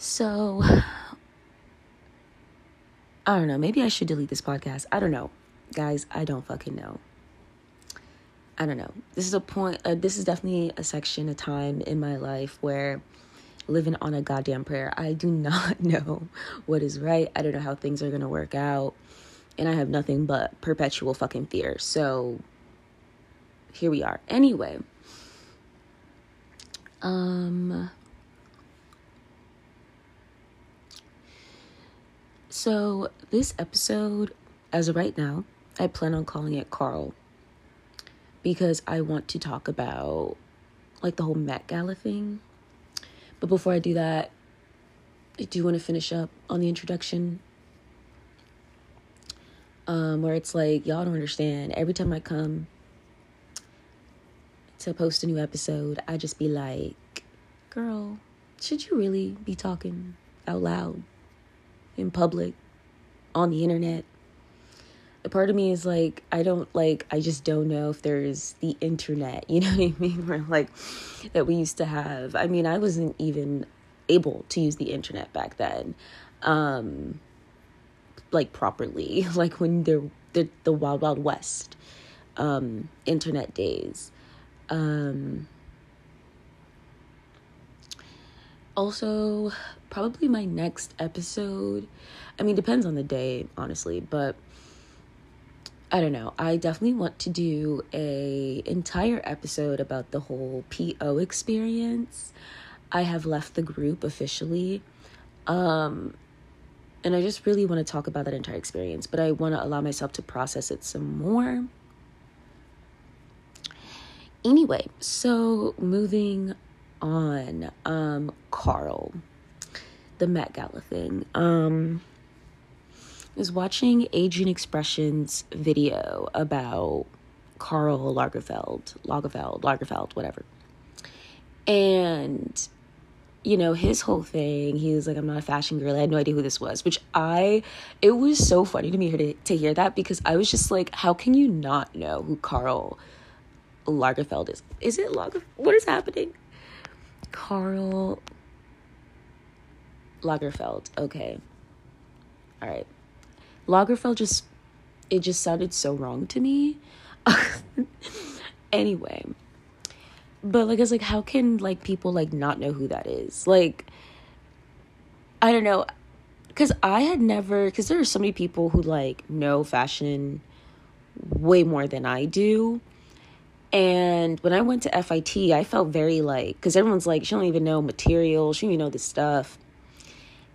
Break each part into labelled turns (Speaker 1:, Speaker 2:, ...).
Speaker 1: So, I don't know. Maybe I should delete this podcast. I don't know. Guys, I don't fucking know. I don't know. This is a point, uh, this is definitely a section, a time in my life where living on a goddamn prayer. I do not know what is right. I don't know how things are going to work out. And I have nothing but perpetual fucking fear. So here we are. Anyway, um So, this episode as of right now, I plan on calling it Karl because I want to talk about like the whole Met Gala thing. But before I do that, I do want to finish up on the introduction. Um, where it's like, y'all don't understand. Every time I come to post a new episode, I just be like, girl, should you really be talking out loud in public on the internet? a part of me is like i don't like i just don't know if there's the internet you know what i mean? Where like that we used to have. I mean i wasn't even able to use the internet back then um like properly. Like when there the, the wild wild west um internet days. Um also probably my next episode i mean depends on the day honestly but I don't know. I definitely want to do a entire episode about the whole PO experience. I have left the group officially. Um and I just really want to talk about that entire experience, but I want to allow myself to process it some more. Anyway, so moving on, um Karl, the Met Gala thing. Um I was watching Adrian Xpression's video about Karl Lagerfeld, Lagerfeld, Lagerfeld, whatever. And you know, his whole thing, he was like, I'm not a fashion girl. I had no idea who this was, which I, it was so funny to me to, to hear that because I was just like, how can you not know who Karl Lagerfeld is? Is it Lager? What is happening? Karl Lagerfeld. Okay. All right. Lagerfeld just it just sounded so wrong to me. anyway, but like I was like, how can like people like not know who that is? Like, I don't know, because I had never because there are so many people who like know fashion way more than I do. And when I went to FIT, I felt very like, because everyone's like, she don't even know material, she don't even know this stuff.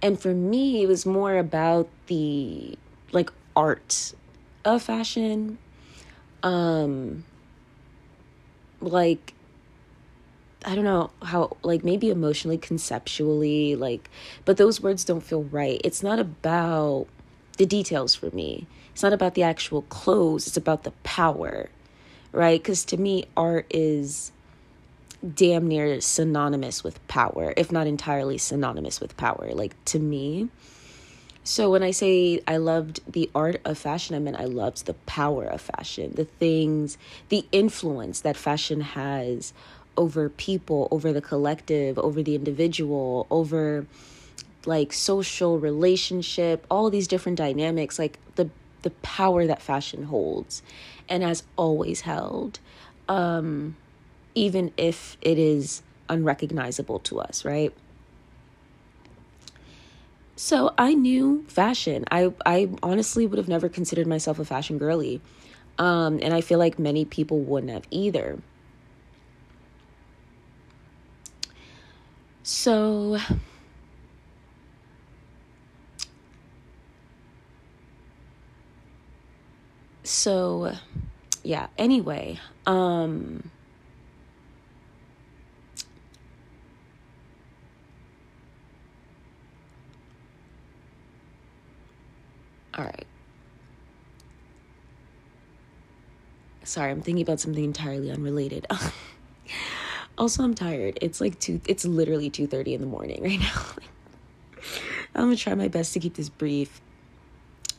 Speaker 1: And for me, it was more about the like art of fashion um like I don't know how like maybe emotionally conceptually like but those words don't feel right. It's not about the details for me. It's not about the actual clothes, it's about the power. Right? Cuz to me art is damn near synonymous with power, if not entirely synonymous with power. Like to me, so when I say I loved the art of fashion, I mean I loved the power of fashion, the things, the influence that fashion has over people, over the collective, over the individual, over like social relationship, all these different dynamics, like the the power that fashion holds and has always held. Um even if it is unrecognizable to us, right? So I knew fashion. I I honestly would have never considered myself a fashion girly. Um, and I feel like many people wouldn't have either. So so yeah, anyway, um All right. Sorry, I'm thinking about something entirely unrelated. also, I'm tired. It's like two. It's literally two thirty in the morning right now. I'm gonna try my best to keep this brief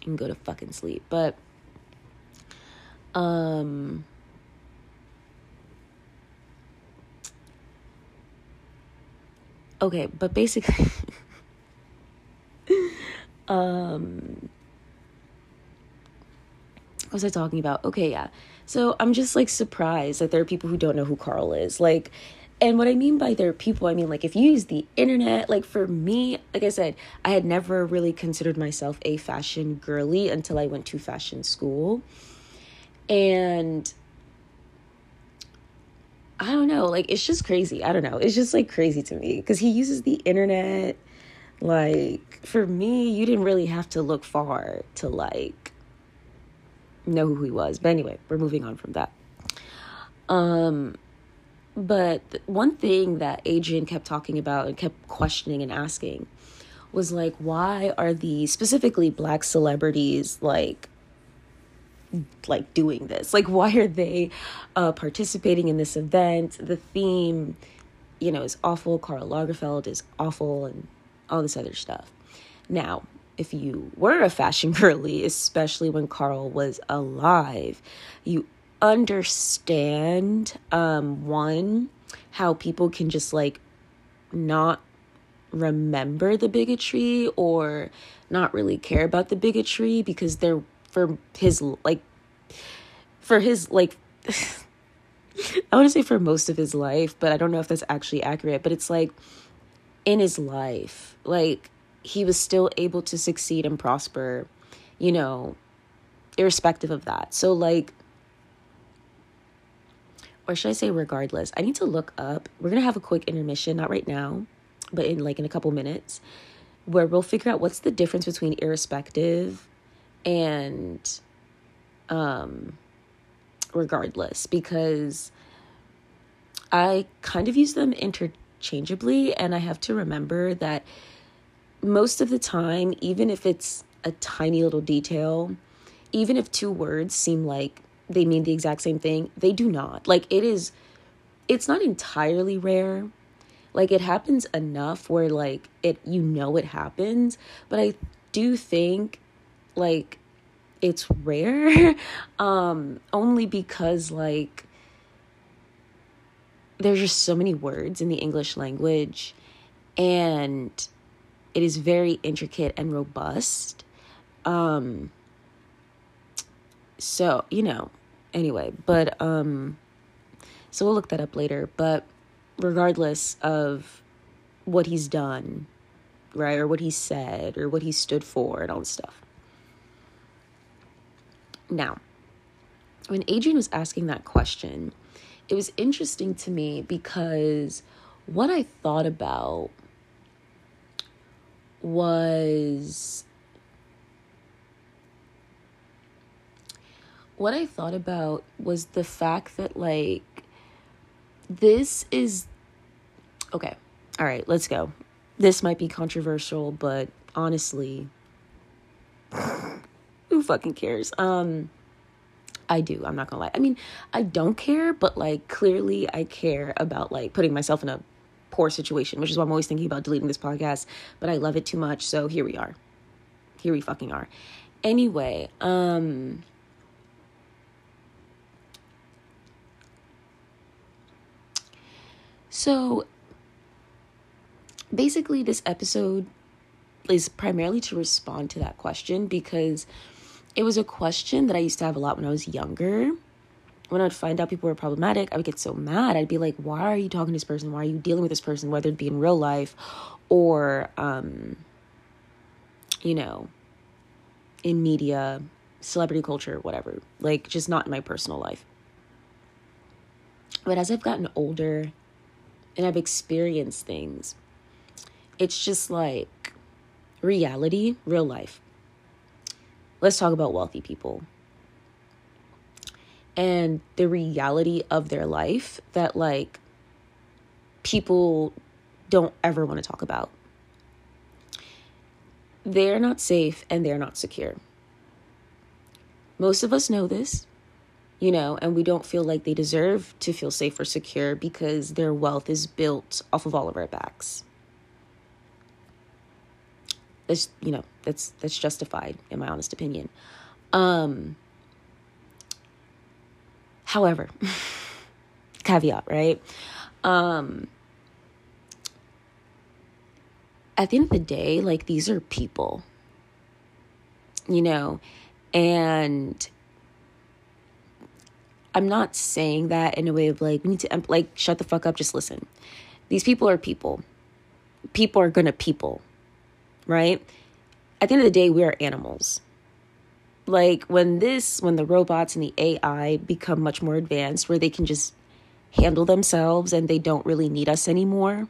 Speaker 1: and go to fucking sleep. But, um, okay. But basically, Um, was I talking about? Okay, yeah. So I'm just like surprised that there are people who don't know who Karl is. Like, and what I mean by there are people, I mean like if you use the internet, like for me, like I said, I had never really considered myself a fashion girly until I went to fashion school. And I don't know, like it's just crazy. I don't know. It's just like crazy to me because he uses the internet. Like for me, you didn't really have to look far to like know who he was. But anyway, we're moving on from that. Um but one thing that Adrian kept talking about and kept questioning and asking was like why are these specifically black celebrities like like doing this? Like why are they uh participating in this event? The theme, you know, is awful. Karl Lagerfeld is awful and all this other stuff. Now, if you were a fashion girly, especially when Karl was alive, you understand um one how people can just like not remember the bigotry or not really care about the bigotry because they're for his like for his like I want to say for most of his life, but I don't know if that's actually accurate, but it's like in his life, like he was still able to succeed and prosper, you know, irrespective of that. So, like, or should I say, regardless, I need to look up. We're going to have a quick intermission, not right now, but in like in a couple minutes, where we'll figure out what's the difference between irrespective and um regardless because I kind of use them interchangeably and I have to remember that most of the time, even if it's a tiny little detail, even if two words seem like they mean the exact same thing, they do not. Like it is it's not entirely rare. Like it happens enough where like it you know it happens, but I do think like it's rare um only because like there's just so many words in the English language and it is very intricate and robust. Um so, you know, anyway, but um so we'll look that up later, but regardless of what he's done, right, or what he said or what he stood for and all this stuff. Now, when Adrian was asking that question, it was interesting to me because what I thought about was what I thought about was the fact that, like, this is okay. All right, let's go. This might be controversial, but honestly, who fucking cares? Um, I do. I'm not gonna lie. I mean, I don't care, but like, clearly, I care about like putting myself in a poor situation, which is why I'm always thinking about deleting this podcast, but I love it too much, so here we are. Here we fucking are. Anyway, um So basically this episode is primarily to respond to that question because it was a question that I used to have a lot when I was younger when I'd find out people were problematic, I would get so mad. I'd be like, why are you talking to this person? Why are you dealing with this person, whether it be in real life or, um, you know, in media, celebrity culture, whatever. Like, just not in my personal life. But as I've gotten older and I've experienced things, it's just like reality, real life. Let's talk about wealthy people and the reality of their life that like people don't ever want to talk about. They're not safe and they're not secure. Most of us know this, you know, and we don't feel like they deserve to feel safe or secure because their wealth is built off of all of our backs. That's, you know, that's that's justified in my honest opinion. Um However, caveat, right? Um, at the end of the day, like these are people, you know, and I'm not saying that in a way of like, we need to, like, shut the fuck up, just listen. These people are people. People are gonna people, right? At the end of the day, we are animals. Like, when this, when the robots and the AI become much more advanced, where they can just handle themselves and they don't really need us anymore,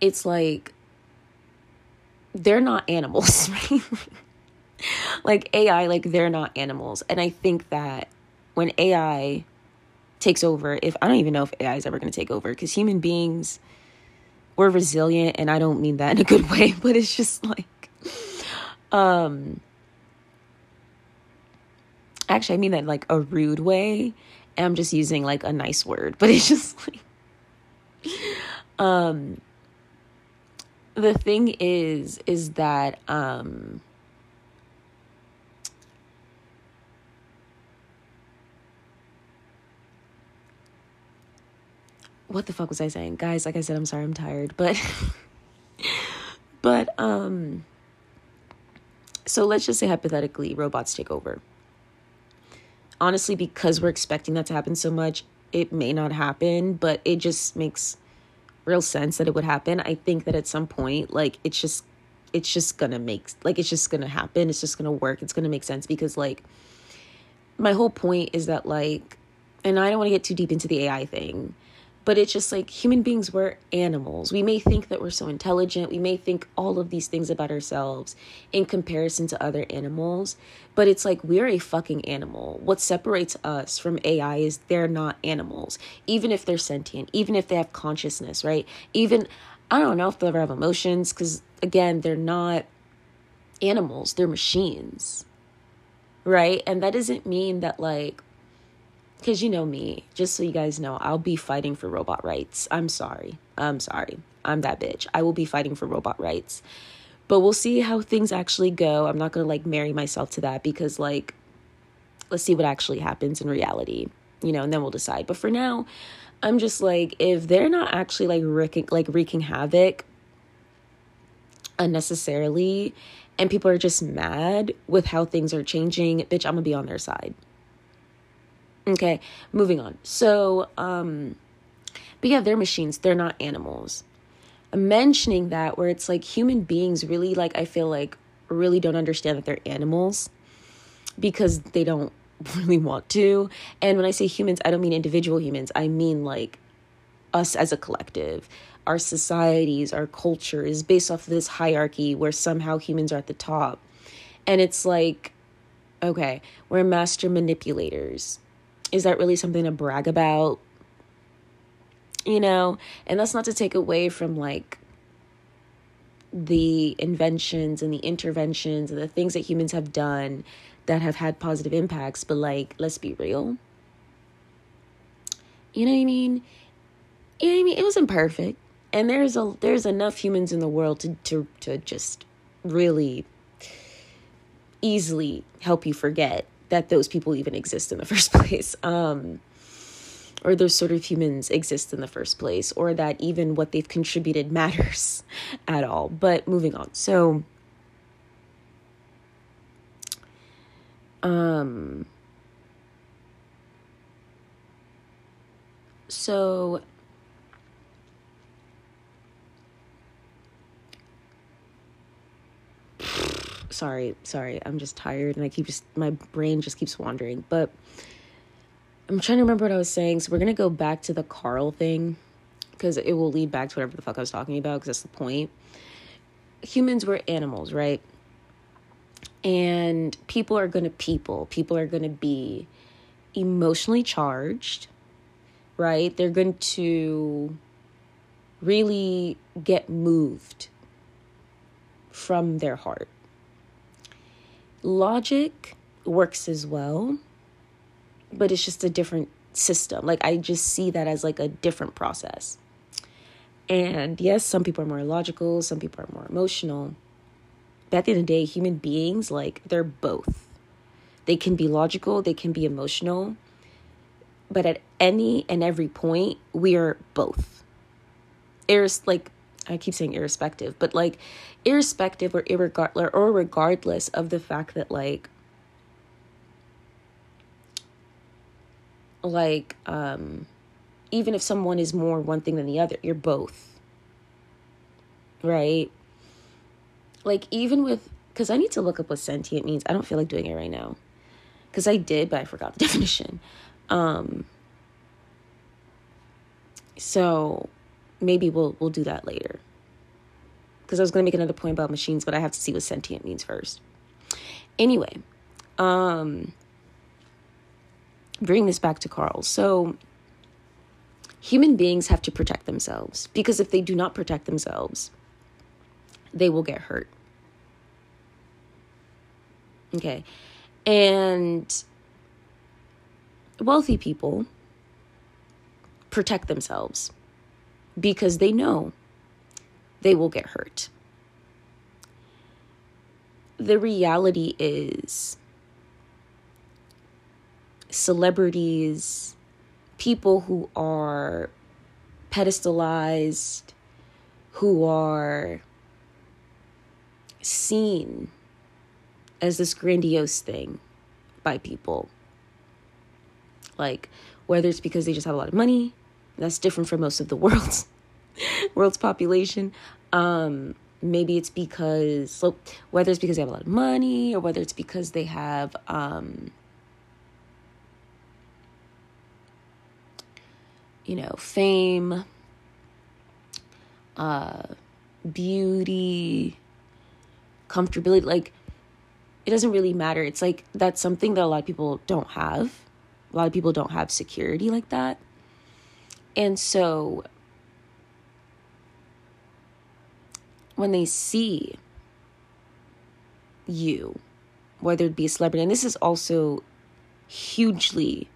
Speaker 1: it's like, they're not animals, right? like AI, like they're not animals. And I think that when AI takes over, if I don't even know if AI is ever going to take over, because human beings, we're resilient, and I don't mean that in a good way, but it's just like, um, actually, I mean that like a rude way. I'm just using like a nice word, but it's just like, um, the thing is, is that, um, what the fuck was I saying? Guys, like I said, I'm sorry, I'm tired. But but um so let's just say hypothetically robots take over. Honestly, because we're expecting that to happen so much, it may not happen, but it just makes real sense that it would happen. I think that at some point, like it's just it's just gonna make like it's just gonna happen. It's just gonna work. It's gonna make sense because like my whole point is that like and I don't want to get too deep into the AI thing but it's just like human beings we're animals. We may think that we're so intelligent. We may think all of these things about ourselves in comparison to other animals. But it's like we're a fucking animal. What separates us from ai is they're not animals. Even if they're sentient even if they have consciousness right? Even i don't know if they'll ever have emotions because again they're not animals. They're machines right? And that doesn't mean that like because you know me, just so you guys know, I'll be fighting for robot rights. I'm sorry. I'm sorry. I'm that bitch. I will be fighting for robot rights. But we'll see how things actually go. I'm not going to like marry myself to that because, like, let's see what actually happens in reality, you know, and then we'll decide. But for now, I'm just like, if they're not actually like wreaking, like wreaking havoc unnecessarily, and people are just mad with how things are changing, bitch, I'm gonna be on their side. Okay, moving on. So, um, but yeah, they're machines, they're not animals. I'm mentioning that where it's like human beings really, like, I feel like really don't understand that they're animals because they don't really want to. And when I say humans, I don't mean individual humans, I mean like us as a collective. Our societies, our culture is based off of this hierarchy where somehow humans are at the top. And it's like, okay, we're master manipulators is that really something to brag about? You know, and that's not to take away from like the inventions and the interventions and the things that humans have done that have had positive impacts, but like, let's be real. You know what I mean? You know what I mean? It wasn't perfect. And there's a there's enough humans in the world to to to just really easily help you forget that those people even exist in the first place. Um, or those sort of humans exist in the first place, or that even what they've contributed matters at all. But moving on. So, um, so sorry, sorry. I'm just tired and I keep just my brain just keeps wandering. But I'm trying to remember what I was saying. So we're gonna go back to the Karl thing because it will lead back to whatever the fuck I was talking about because that's the point. Humans were animals, right? And people are gonna people. People are gonna be emotionally charged, right? They're going to really get moved from their heart Logic works as well, but it's just a different system. Like I just see that as like a different process. And yes, some people are more logical, some people are more emotional. But at the end of the day, human beings, like they're both. They can be logical, they can be emotional, but at any and every point, we are both. There's like I keep saying irrespective, but like irrespective or irregardless or regardless of the fact that like like um even if someone is more one thing than the other, you're both. Right? Like even with cuz I need to look up what sentient means. I don't feel like doing it right now. Cuz I did, but I forgot the definition. Um so maybe we'll we'll do that later. Because I was going to make another point about machines, but I have to see what sentient means first. Anyway, um, bring this back to Karl. So, human beings have to protect themselves because if they do not protect themselves, they will get hurt. Okay. And wealthy people protect themselves because they know they will get hurt. The reality is, celebrities, people who are pedestalized, who are seen as this grandiose thing by people. Like, whether it's because they just have a lot of money, that's different from most of the world's world's population. Um, maybe it's because so whether it's because they have a lot of money or whether it's because they have um, you know fame uh, beauty comfortability like it doesn't really matter. It's like that's something that a lot of people don't have. A lot of people don't have security like that and so when they see you, whether it be a celebrity, and this is also hugely,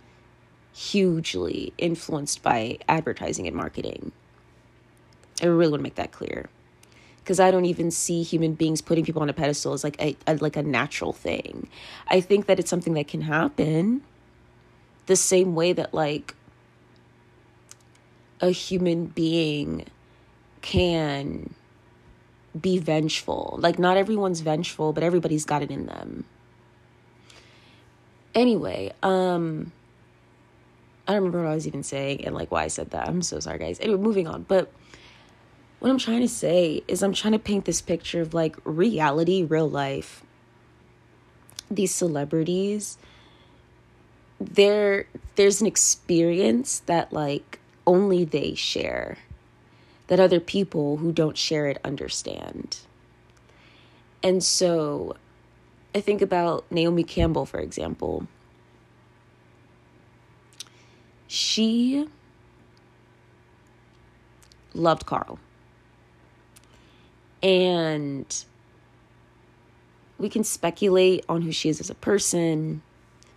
Speaker 1: hugely influenced by advertising and marketing. I really want to make that clear. Because I don't even see human beings putting people on a pedestal as like a, a like a natural thing. I think that it's something that can happen the same way that like a human being can be vengeful. Like, not everyone's vengeful, but everybody's got it in them. Anyway, um, I don't remember what I was even saying and like why I said that. I'm so sorry, guys. Anyway, moving on. But what I'm trying to say is, I'm trying to paint this picture of like reality, real life. These celebrities, there, there's an experience that like only they share that other people who don't share it understand. And so I think about Naomi Campbell, for example. She loved Karl. And we can speculate on who she is as a person,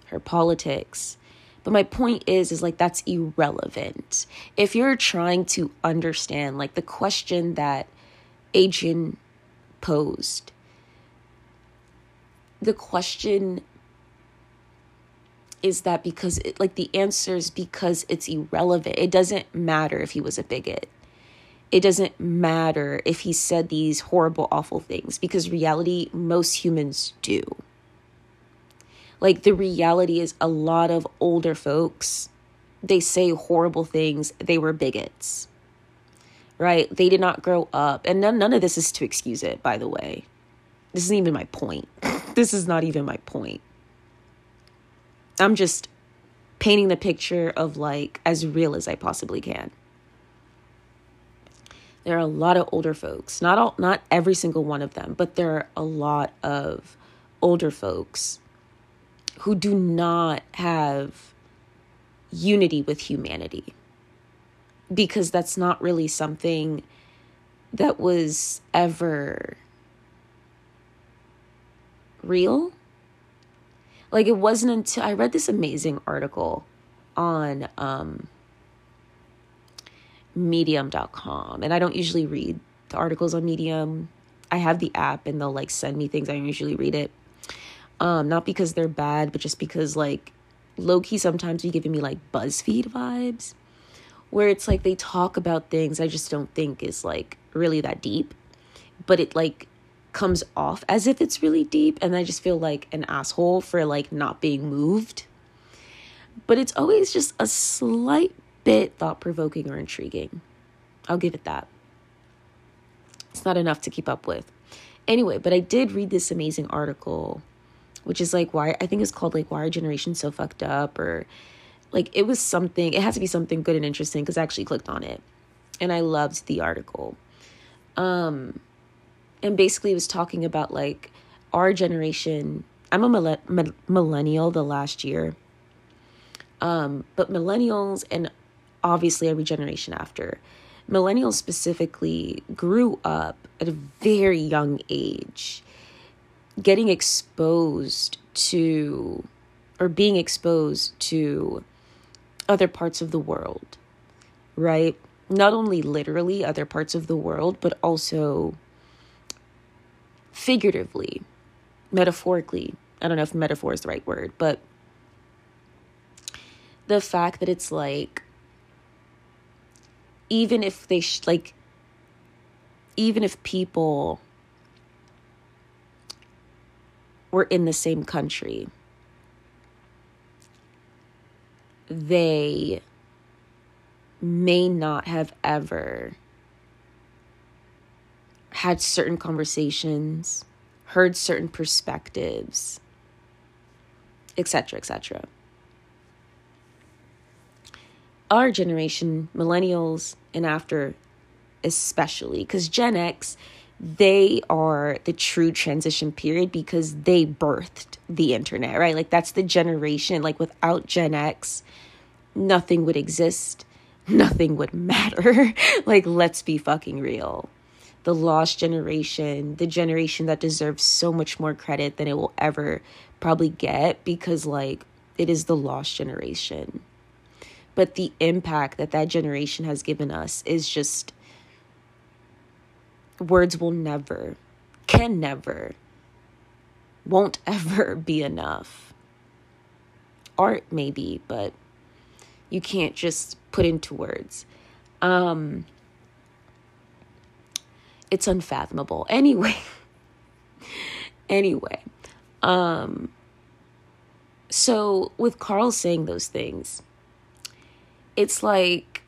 Speaker 1: her politics, but my point is is like that's irrelevant. If you're trying to understand like the question that Adrian posed, the question is that because it, like the answer is because it's irrelevant. It doesn't matter if he was a bigot. It doesn't matter if he said these horrible awful things because reality most humans do. Like the reality is a lot of older folks, they say horrible things. They were bigots. Right? They did not grow up. And none, none of this is to excuse it, by the way. This isn't even my point. this is not even my point. I'm just painting the picture of like as real as I possibly can. There are a lot of older folks, not all not every single one of them, but there are a lot of older folks who do not have unity with humanity because that's not really something that was ever real. Like it wasn't until I read this amazing article on um, medium.com and I don't usually read the articles on Medium. I have the app and they'll like send me things I usually read it. Um, not because they're bad, but just because like low key sometimes you're giving me like BuzzFeed vibes, where it's like they talk about things I just don't think is like really that deep, but it like comes off as if it's really deep and I just feel like an asshole for like not being moved. But it's always just a slight bit thought provoking or intriguing. I'll give it that. It's not enough to keep up with. Anyway, but I did read this amazing article, which is like why I think it's called like why are generations so fucked up or like it was something it has to be something good and interesting because I actually clicked on it and I loved the article. Um and basically it was talking about like our generation. I'm a millennial the last year. Um but millennials and obviously every generation after millennials specifically grew up at a very young age getting exposed to or being exposed to other parts of the world, right? Not only literally other parts of the world, but also figuratively, metaphorically. I don't know if metaphor is the right word, but the fact that it's like even if they sh- like even if people were in the same country they may not have ever had certain conversations, heard certain perspectives, etc., etc. Our generation, millennials and after especially, because Gen X, they are the true transition period because they birthed the internet, right? Like that's the generation, like without Gen X, nothing would exist, nothing would matter. like, let's be fucking real. The lost generation, the generation that deserves so much more credit than it will ever probably get because, like, it is the lost generation. But the impact that that generation has given us is just words will never, can never, won't ever be enough. Art, maybe, but you can't just put into words. Um, it's unfathomable. Anyway, anyway, um, so with Karl saying those things, it's like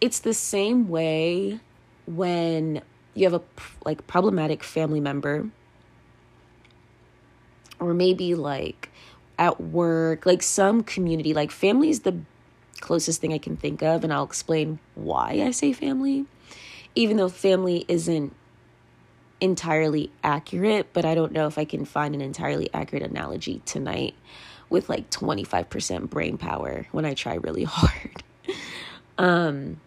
Speaker 1: it's the same way when you have a like problematic family member or maybe like at work like some community like family is the closest thing I can think of, and I'll explain why I say family, even though family isn't entirely accurate, but I don't know if I can find an entirely accurate analogy tonight with like 25% brain power when I try really hard. um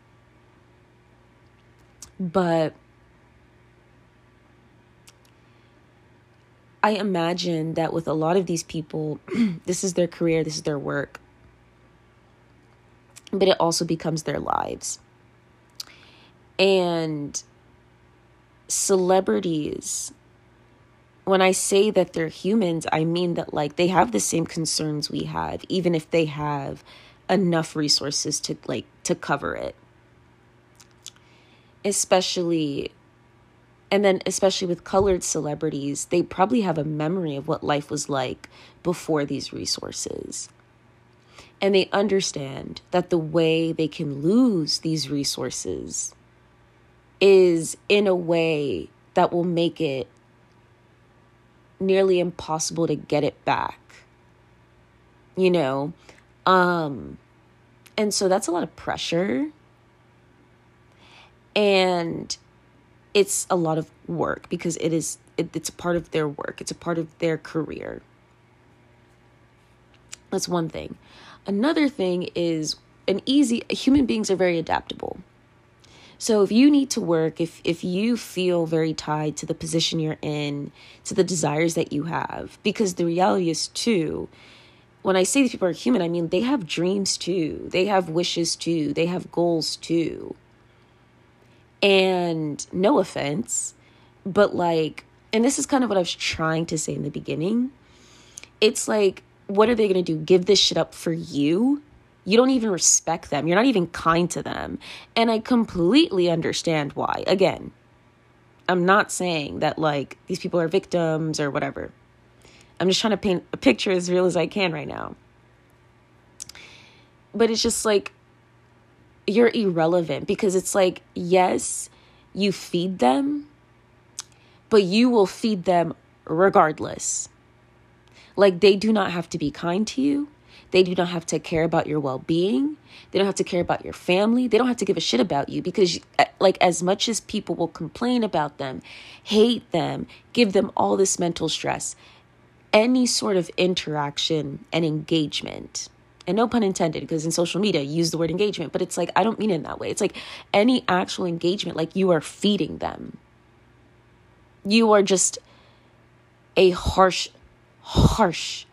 Speaker 1: but I imagine that with a lot of these people, this is their career, this is their work but it also becomes their lives. And celebrities, when I say that they're humans, I mean that like they have the same concerns we have, even if they have enough resources to like to cover it. Especially and then especially with colored celebrities, they probably have a memory of what life was like before these resources. And they understand that the way they can lose these resources is in a way that will make it nearly impossible to get it back. You know? Um and so that's a lot of pressure. And it's a lot of work because it is it, it's a part of their work. It's a part of their career. That's one thing. Another thing is an easy human beings are very adaptable. So if you need to work, if if you feel very tied to the position you're in, to the desires that you have, because the reality is too, when I say these people are human, I mean they have dreams too. They have wishes too. They have goals too. And no offense, but like and this is kind of what I was trying to say in the beginning. It's like what are they going to do? Give this shit up for you? You don't even respect them. You're not even kind to them. And I completely understand why. Again, I'm not saying that like these people are victims or whatever. I'm just trying to paint a picture as real as I can right now. But it's just like you're irrelevant because it's like, yes, you feed them, but you will feed them regardless. Like they do not have to be kind to you. They do not have to care about your well being. They don't have to care about your family. They don't have to give a shit about you because, uh, like, as much as people will complain about them, hate them, give them all this mental stress, any sort of interaction and engagement, and no pun intended, because in social media, you use the word engagement, but it's like, I don't mean it in that way. It's like any actual engagement, like you are feeding them. You are just a harsh, harsh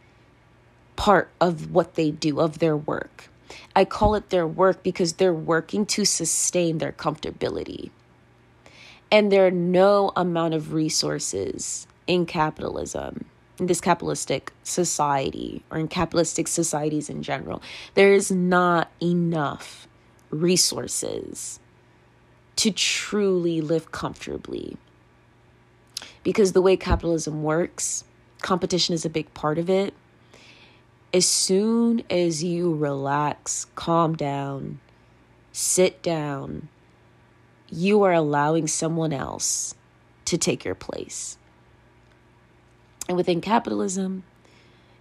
Speaker 1: part of what they do, of their work. I call it their work because they're working to sustain their comfortability. And there are no amount of resources in capitalism, in this capitalistic society, or in capitalistic societies in general. There is not enough resources to truly live comfortably. Because the way capitalism works, competition is a big part of it as soon as you relax, calm down, sit down, you are allowing someone else to take your place. And within capitalism,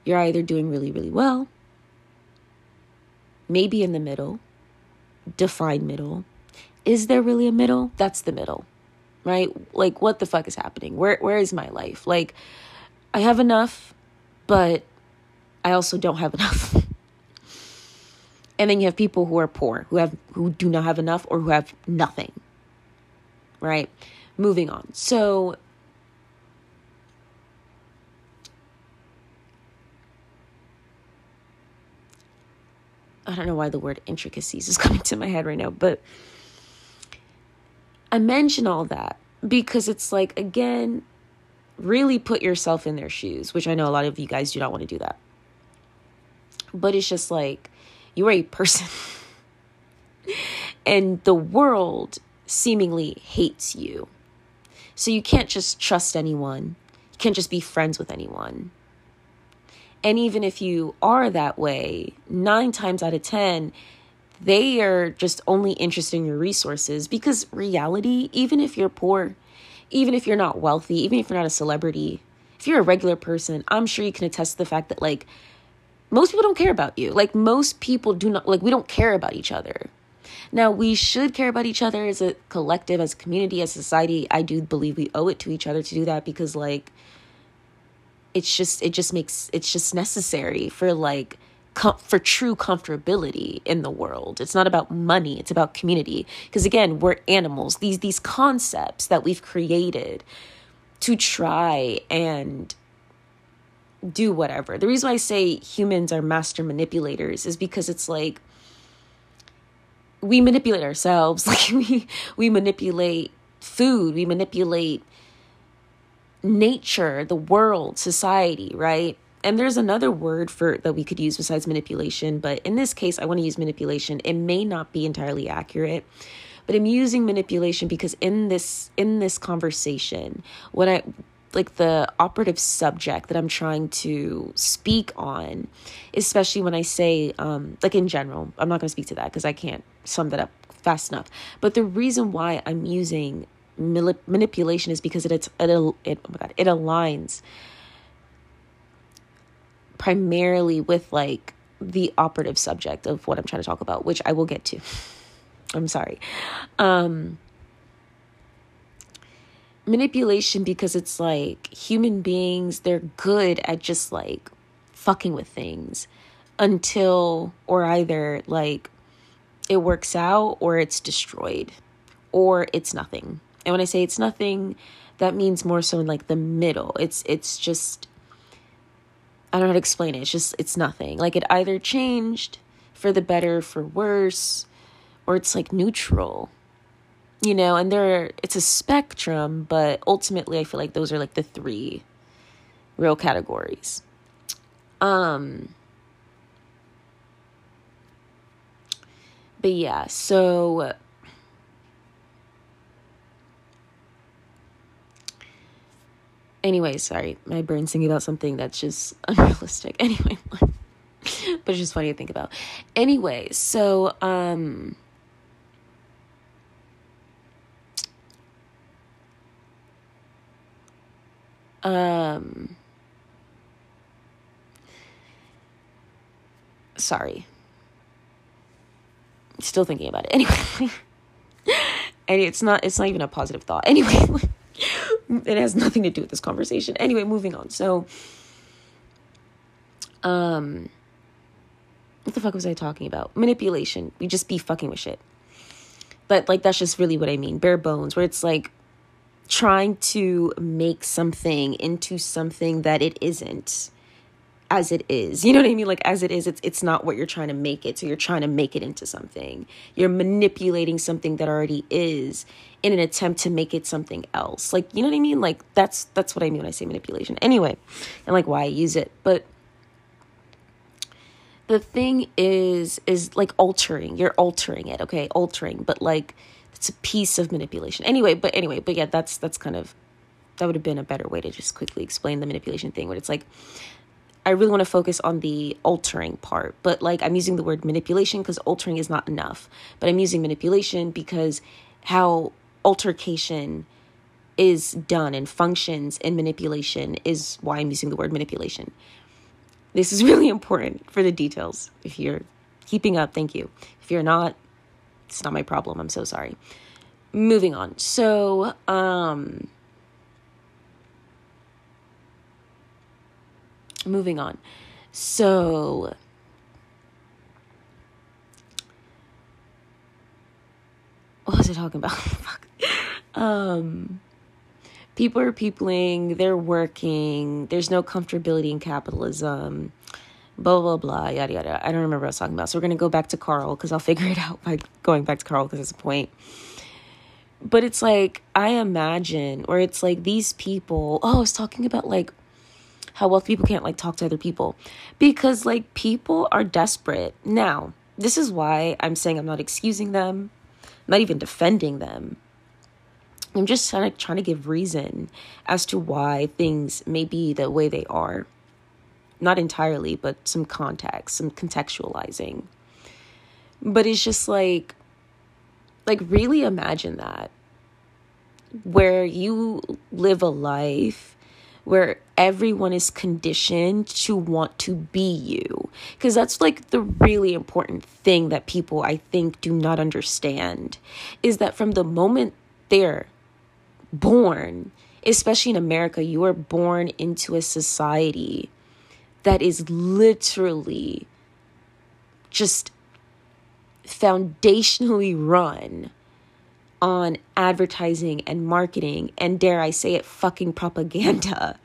Speaker 1: you're either doing really, really well, maybe in the middle, define middle. Is there really a middle? That's the middle, right? Like, what the fuck is happening? Where, where is my life? Like, I have enough, but I also don't have enough. and then you have people who are poor, who have who do not have enough or who have nothing. Right? Moving on. So I don't know why the word intricacies is coming to my head right now, but I mention all that because it's like, again, really put yourself in their shoes, which I know a lot of you guys do not want to do that but it's just like you're a person. and the world seemingly hates you. So you can't just trust anyone. You can't just be friends with anyone. And even if you are that way, nine times out of 10, they are just only interested in your resources because reality, even if you're poor, even if you're not wealthy, even if you're not a celebrity, if you're a regular person, I'm sure you can attest to the fact that, like, most people don't care about you. Like most people do not like we don't care about each other. Now, we should care about each other as a collective, as a community, as a society. I do believe we owe it to each other to do that because like it's just it just makes it's just necessary for like com- for true comfortability in the world. It's not about money, it's about community. Because again, we're animals. These these concepts that we've created to try and do whatever. The reason why I say humans are master manipulators is because it's like we manipulate ourselves. Like we we manipulate food, we manipulate nature, the world, society, right? And there's another word for that we could use besides manipulation, but in this case I want to use manipulation. It may not be entirely accurate, but I'm using manipulation because in this in this conversation, when I like the operative subject that I'm trying to speak on, especially when I say, um, like in general, I'm not going to speak to that because I can't sum that up fast enough. But the reason why I'm using manipulation is because it, it, it, oh my God, it aligns primarily with like the operative subject of what I'm trying to talk about, which I will get to. I'm sorry. Um, manipulation because it's like human beings, they're good at just like fucking with things until or either like it works out or it's destroyed or it's nothing. And when I say it's nothing, that means more so in like the middle. It's it's just I don't know how to explain it. It's just it's nothing. Like it either changed for the better, for worse, or it's like neutral you know and there it's a spectrum but ultimately i feel like those are like the three real categories um but yeah, so anyway, sorry, my brain's thinking about something that's just unrealistic. Anyway, but it's just funny to think about. Anyway, so um um sorry. Still thinking about it. Anyway. and it's not it's not even a positive thought. Anyway, it has nothing to do with this conversation. Anyway, moving on. So um what the fuck was I talking about? Manipulation. We just be fucking with shit. But like that's just really what I mean. Bare bones, where it's like trying to make something into something that it isn't as it is. You know what I mean? Like as it is, it's it's not what you're trying to make it. So you're trying to make it into something. You're manipulating something that already is in an attempt to make it something else. Like, you know what I mean? Like that's that's what I mean when I say manipulation. Anyway, and like why I use it. But the thing is is like altering. You're altering it, okay? Altering, but like it's a piece of manipulation. Anyway, but anyway, but yeah, that's that's kind of that would have been a better way to just quickly explain the manipulation thing. But it's like I really want to focus on the altering part, but like I'm using the word manipulation because altering is not enough. But I'm using manipulation because how altercation is done and functions in manipulation is why I'm using the word manipulation. This is really important for the details. If you're keeping up, thank you. If you're not, it's not my problem. I'm so sorry. Moving on. So, um, moving on. So, what was I talking about? Fuck. Um, people are peopling, they're working, there's no comfortability in capitalism, blah, blah, blah, yada, yada. I don't remember what I was talking about. So we're going to go back to Karl because I'll figure it out by going back to Karl because it's a point. But it's like, I imagine, or it's like these people, oh, I was talking about like how wealthy people can't like talk to other people because like people are desperate. Now, this is why I'm saying I'm not excusing them, I'm not even defending them. I'm just trying to, trying to give reason as to why things may be the way they are. Not entirely, but some context, some contextualizing. But it's just like, like, really imagine that where you live a life where everyone is conditioned to want to be you. Because that's like the really important thing that people, I think, do not understand is that from the moment they're born, especially in America, you are born into a society that is literally just foundationally run on advertising and marketing and dare I say it, fucking propaganda.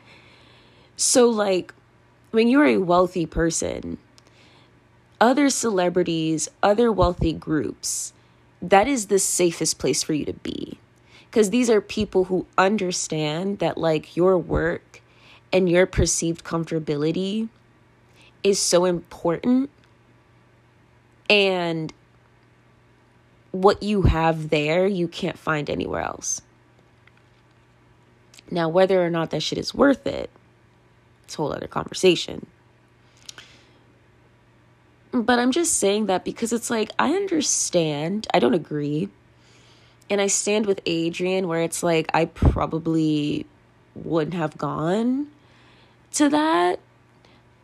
Speaker 1: So, like, when you're a wealthy person, other celebrities, other wealthy groups, that is the safest place for you to be. Because these are people who understand that, like, your work and your perceived comfortability is so important. And what you have there, you can't find anywhere else. Now, whether or not that shit is worth it, it's a whole other conversation. But I'm just saying that because it's like, I understand, I don't agree. And I stand with Adrian where it's like, I probably wouldn't have gone to that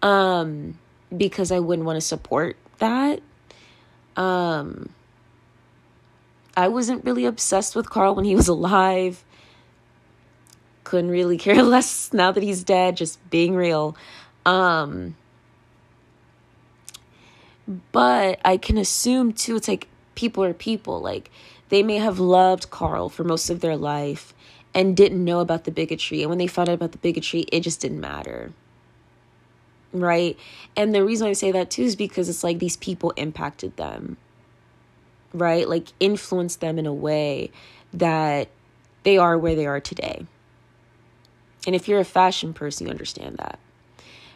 Speaker 1: um, because I wouldn't want to support that. Um, I wasn't really obsessed with Karl when he was alive. Couldn't really care less now that he's dead, just being real. Um, but I can assume too, it's like people are people. Like they may have loved Karl for most of their life and didn't know about the bigotry. And when they found out about the bigotry, it just didn't matter. Right? And the reason I say that too is because it's like these people impacted them right? Like influenced them in a way that they are where they are today. And if you're a fashion person, you understand that.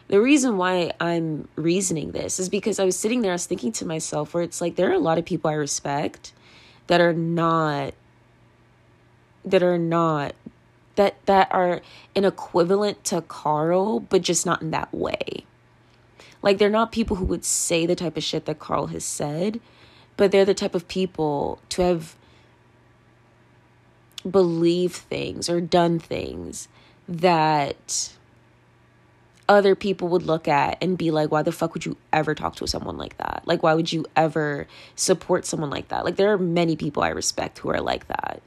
Speaker 1: the reason why I'm reasoning this is because I was sitting there, I was thinking to myself, where it's like there are a lot of people I respect that are not, that are not, that that are an equivalent to Karl, but just not in that way. Like they're not people who would say the type of shit that Karl has said, but they're the type of people to have believed things or done things that other people would look at and be like, why the fuck would you ever talk to someone like that? Like, why would you ever support someone like that? Like, there are many people I respect who are like that.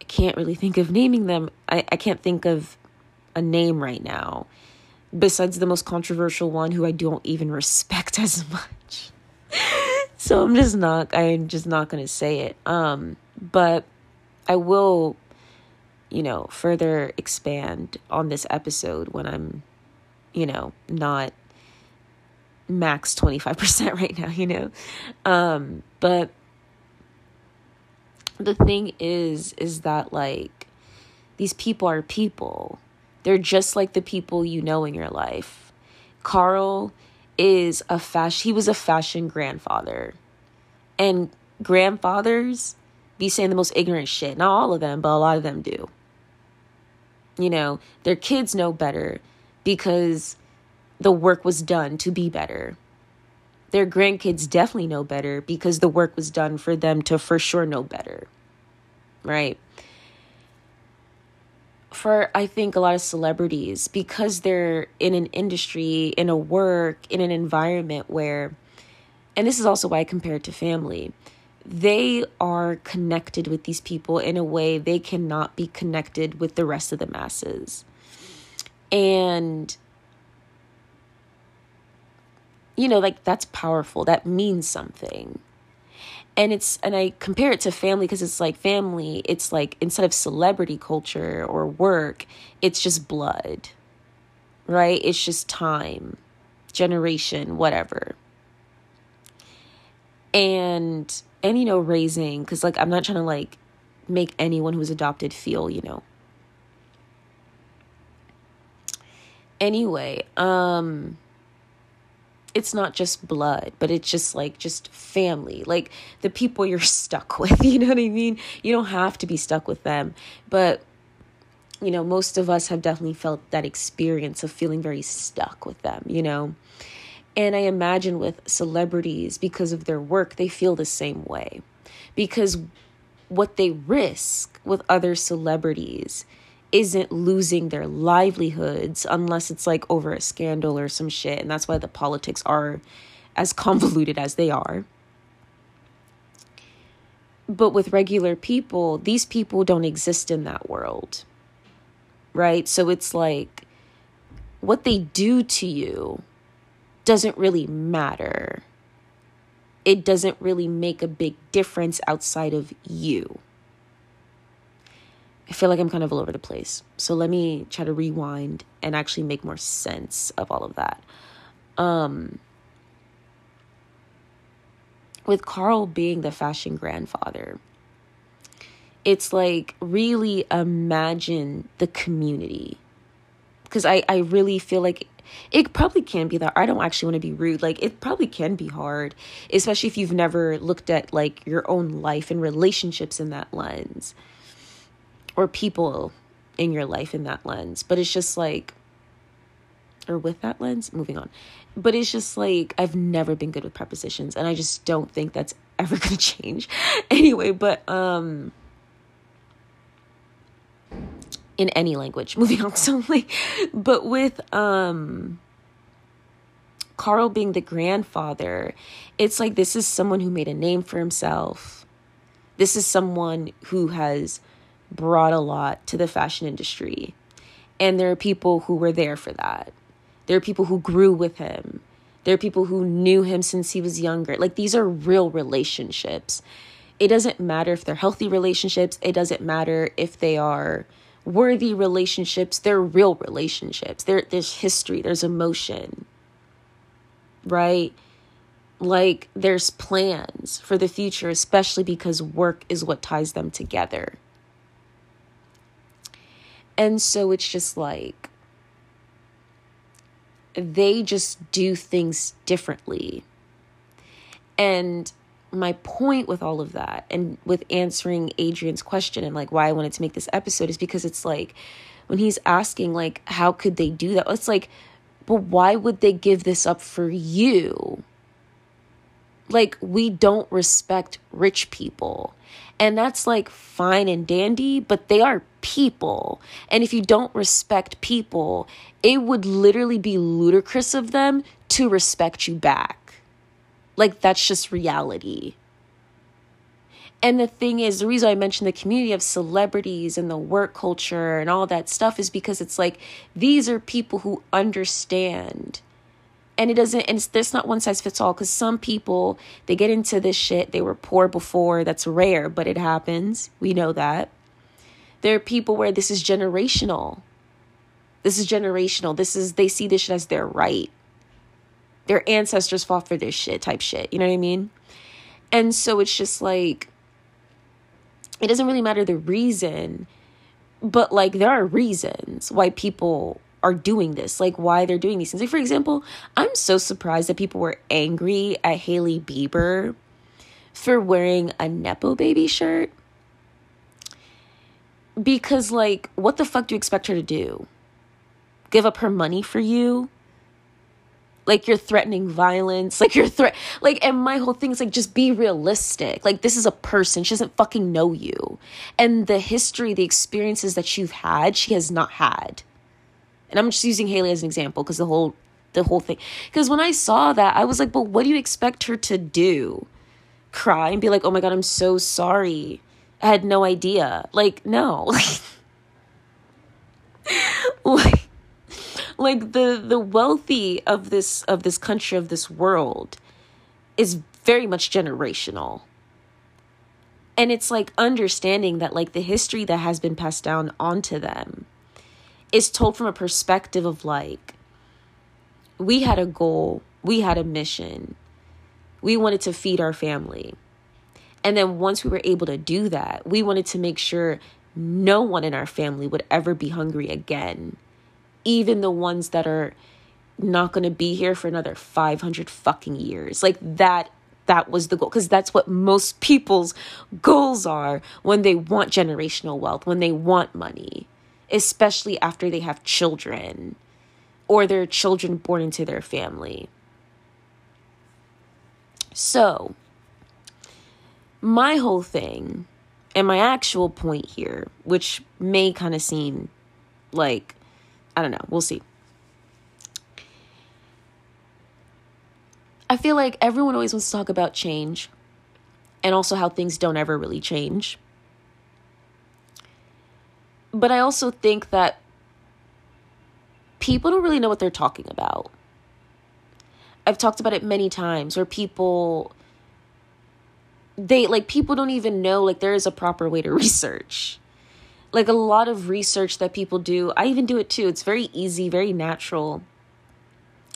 Speaker 1: I can't really think of naming them. I, I can't think of a name right now, besides the most controversial one who I don't even respect as much. so I'm just not, I'm just not going to say it. Um, but I will you know, further expand on this episode when I'm, you know, not max 25% right now, you know. Um but the thing is is that like these people are people. They're just like the people you know in your life. Karl is a fashion he was a fashion grandfather. And grandfathers be saying the most ignorant shit. Not all of them, but a lot of them do you know, their kids know better because the work was done to be better. Their grandkids definitely know better because the work was done for them to for sure know better. Right? For I think a lot of celebrities, because they're in an industry, in a work, in an environment where, and this is also why I compare it to family they are connected with these people in a way they cannot be connected with the rest of the masses. And you know, like that's powerful. That means something. And it's and I compare it to family because it's like family, it's like instead of celebrity culture or work, it's just blood. Right? It's just time, generation, whatever. And and you know raising because like i'm not trying to like make anyone who's adopted feel you know. Anyway um it's not just blood but it's just like just family like the people you're stuck with you know what i mean? You don't have to be stuck with them but you know most of us have definitely felt that experience of feeling very stuck with them you know and I imagine with celebrities, because of their work, they feel the same way. Because what they risk with other celebrities isn't losing their livelihoods unless it's like over a scandal or some shit. And that's why the politics are as convoluted as they are. But with regular people, these people don't exist in that world. Right? So it's like what they do to you doesn't really matter. It doesn't really make a big difference outside of you. I feel like I'm kind of all over the place. So let me try to rewind and actually make more sense of all of that. Um, with Karl being the fashion grandfather, it's like really imagine the community. Because I, I really feel like it probably can be that I don't actually want to be rude. Like it probably can be hard, especially if you've never looked at like your own life and relationships in that lens or people in your life in that lens. But it's just like or with that lens, moving on. But it's just like I've never been good with prepositions and I just don't think that's ever going to change. anyway, but um in any language. Moving on so like but with um Karl being the grandfather, it's like this is someone who made a name for himself. This is someone who has brought a lot to the fashion industry. And there are people who were there for that. There are people who grew with him. There are people who knew him since he was younger. Like these are real relationships. It doesn't matter if they're healthy relationships. It doesn't matter if they are worthy relationships, they're real relationships. There, there's history, there's emotion, right? Like there's plans for the future, especially because work is what ties them together. And so it's just like, they just do things differently. And my point with all of that and with answering Adrian's question and like why I wanted to make this episode is because it's like when he's asking like how could they do that? It's like but why would they give this up for you? Like we don't respect rich people. And that's like fine and dandy, but they are people. And if you don't respect people, it would literally be ludicrous of them to respect you back. Like, that's just reality. And the thing is, the reason I mentioned the community of celebrities and the work culture and all that stuff is because it's like these are people who understand. And it doesn't, and it's, not one size fits all because some people, they get into this shit. They were poor before. That's rare, but it happens. We know that. There are people where this is generational. This is generational. This is, they see this shit as their right their ancestors fought for this shit type shit. You know what I mean? And so it's just like, it doesn't really matter the reason, but like there are reasons why people are doing this, like why they're doing these things. Like, for example, I'm so surprised that people were angry at Hailey Bieber for wearing a Nepo baby shirt. Because, like, what the fuck do you expect her to do? Give up her money for you? Like you're threatening violence like you're threat like and my whole thing is like just be realistic. Like this is a person. She doesn't fucking know you. And the history the experiences that you've had she has not had. And i'm just using Hailey as an example because the whole the whole thing because when i saw that i was like but what do you expect her to do? Cry and be like oh my god i'm so sorry. I had no idea like no. Like like the the wealthy of this of this country of this world is very much generational. And it's like understanding that like the history that has been passed down onto them is told from a perspective of like we had a goal we had a mission we wanted to feed our family. And then once we were able to do that we wanted to make sure no one in our family would ever be hungry again even the ones that are not going to be here for another 500 fucking years. Like that that was the goal because that's what most people's goals are when they want generational wealth, when they want money, especially after they have children or their children born into their family. So, my whole thing and my actual point here, which may kind of seem like I don't know. We'll see. I feel like everyone always wants to talk about change and also how things don't ever really change. But I also think that people don't really know what they're talking about. I've talked about it many times where people they like people don't even know like there is a proper way to research like a lot of research that people do i even do it too. It's very easy very natural.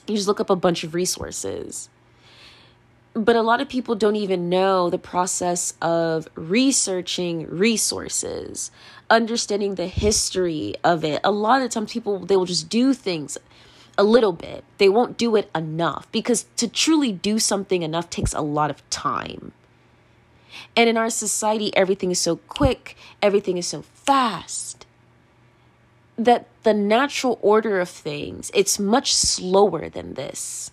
Speaker 1: You just look up a bunch of resources. But a lot of people don't even know the process of researching resources understanding the history of it. A lot of times people they will just do things a little bit. They won't do it enough because to truly do something enough takes a lot of time and in our society, everything is so quick, everything is so fast that the natural order of things, it's much slower than this.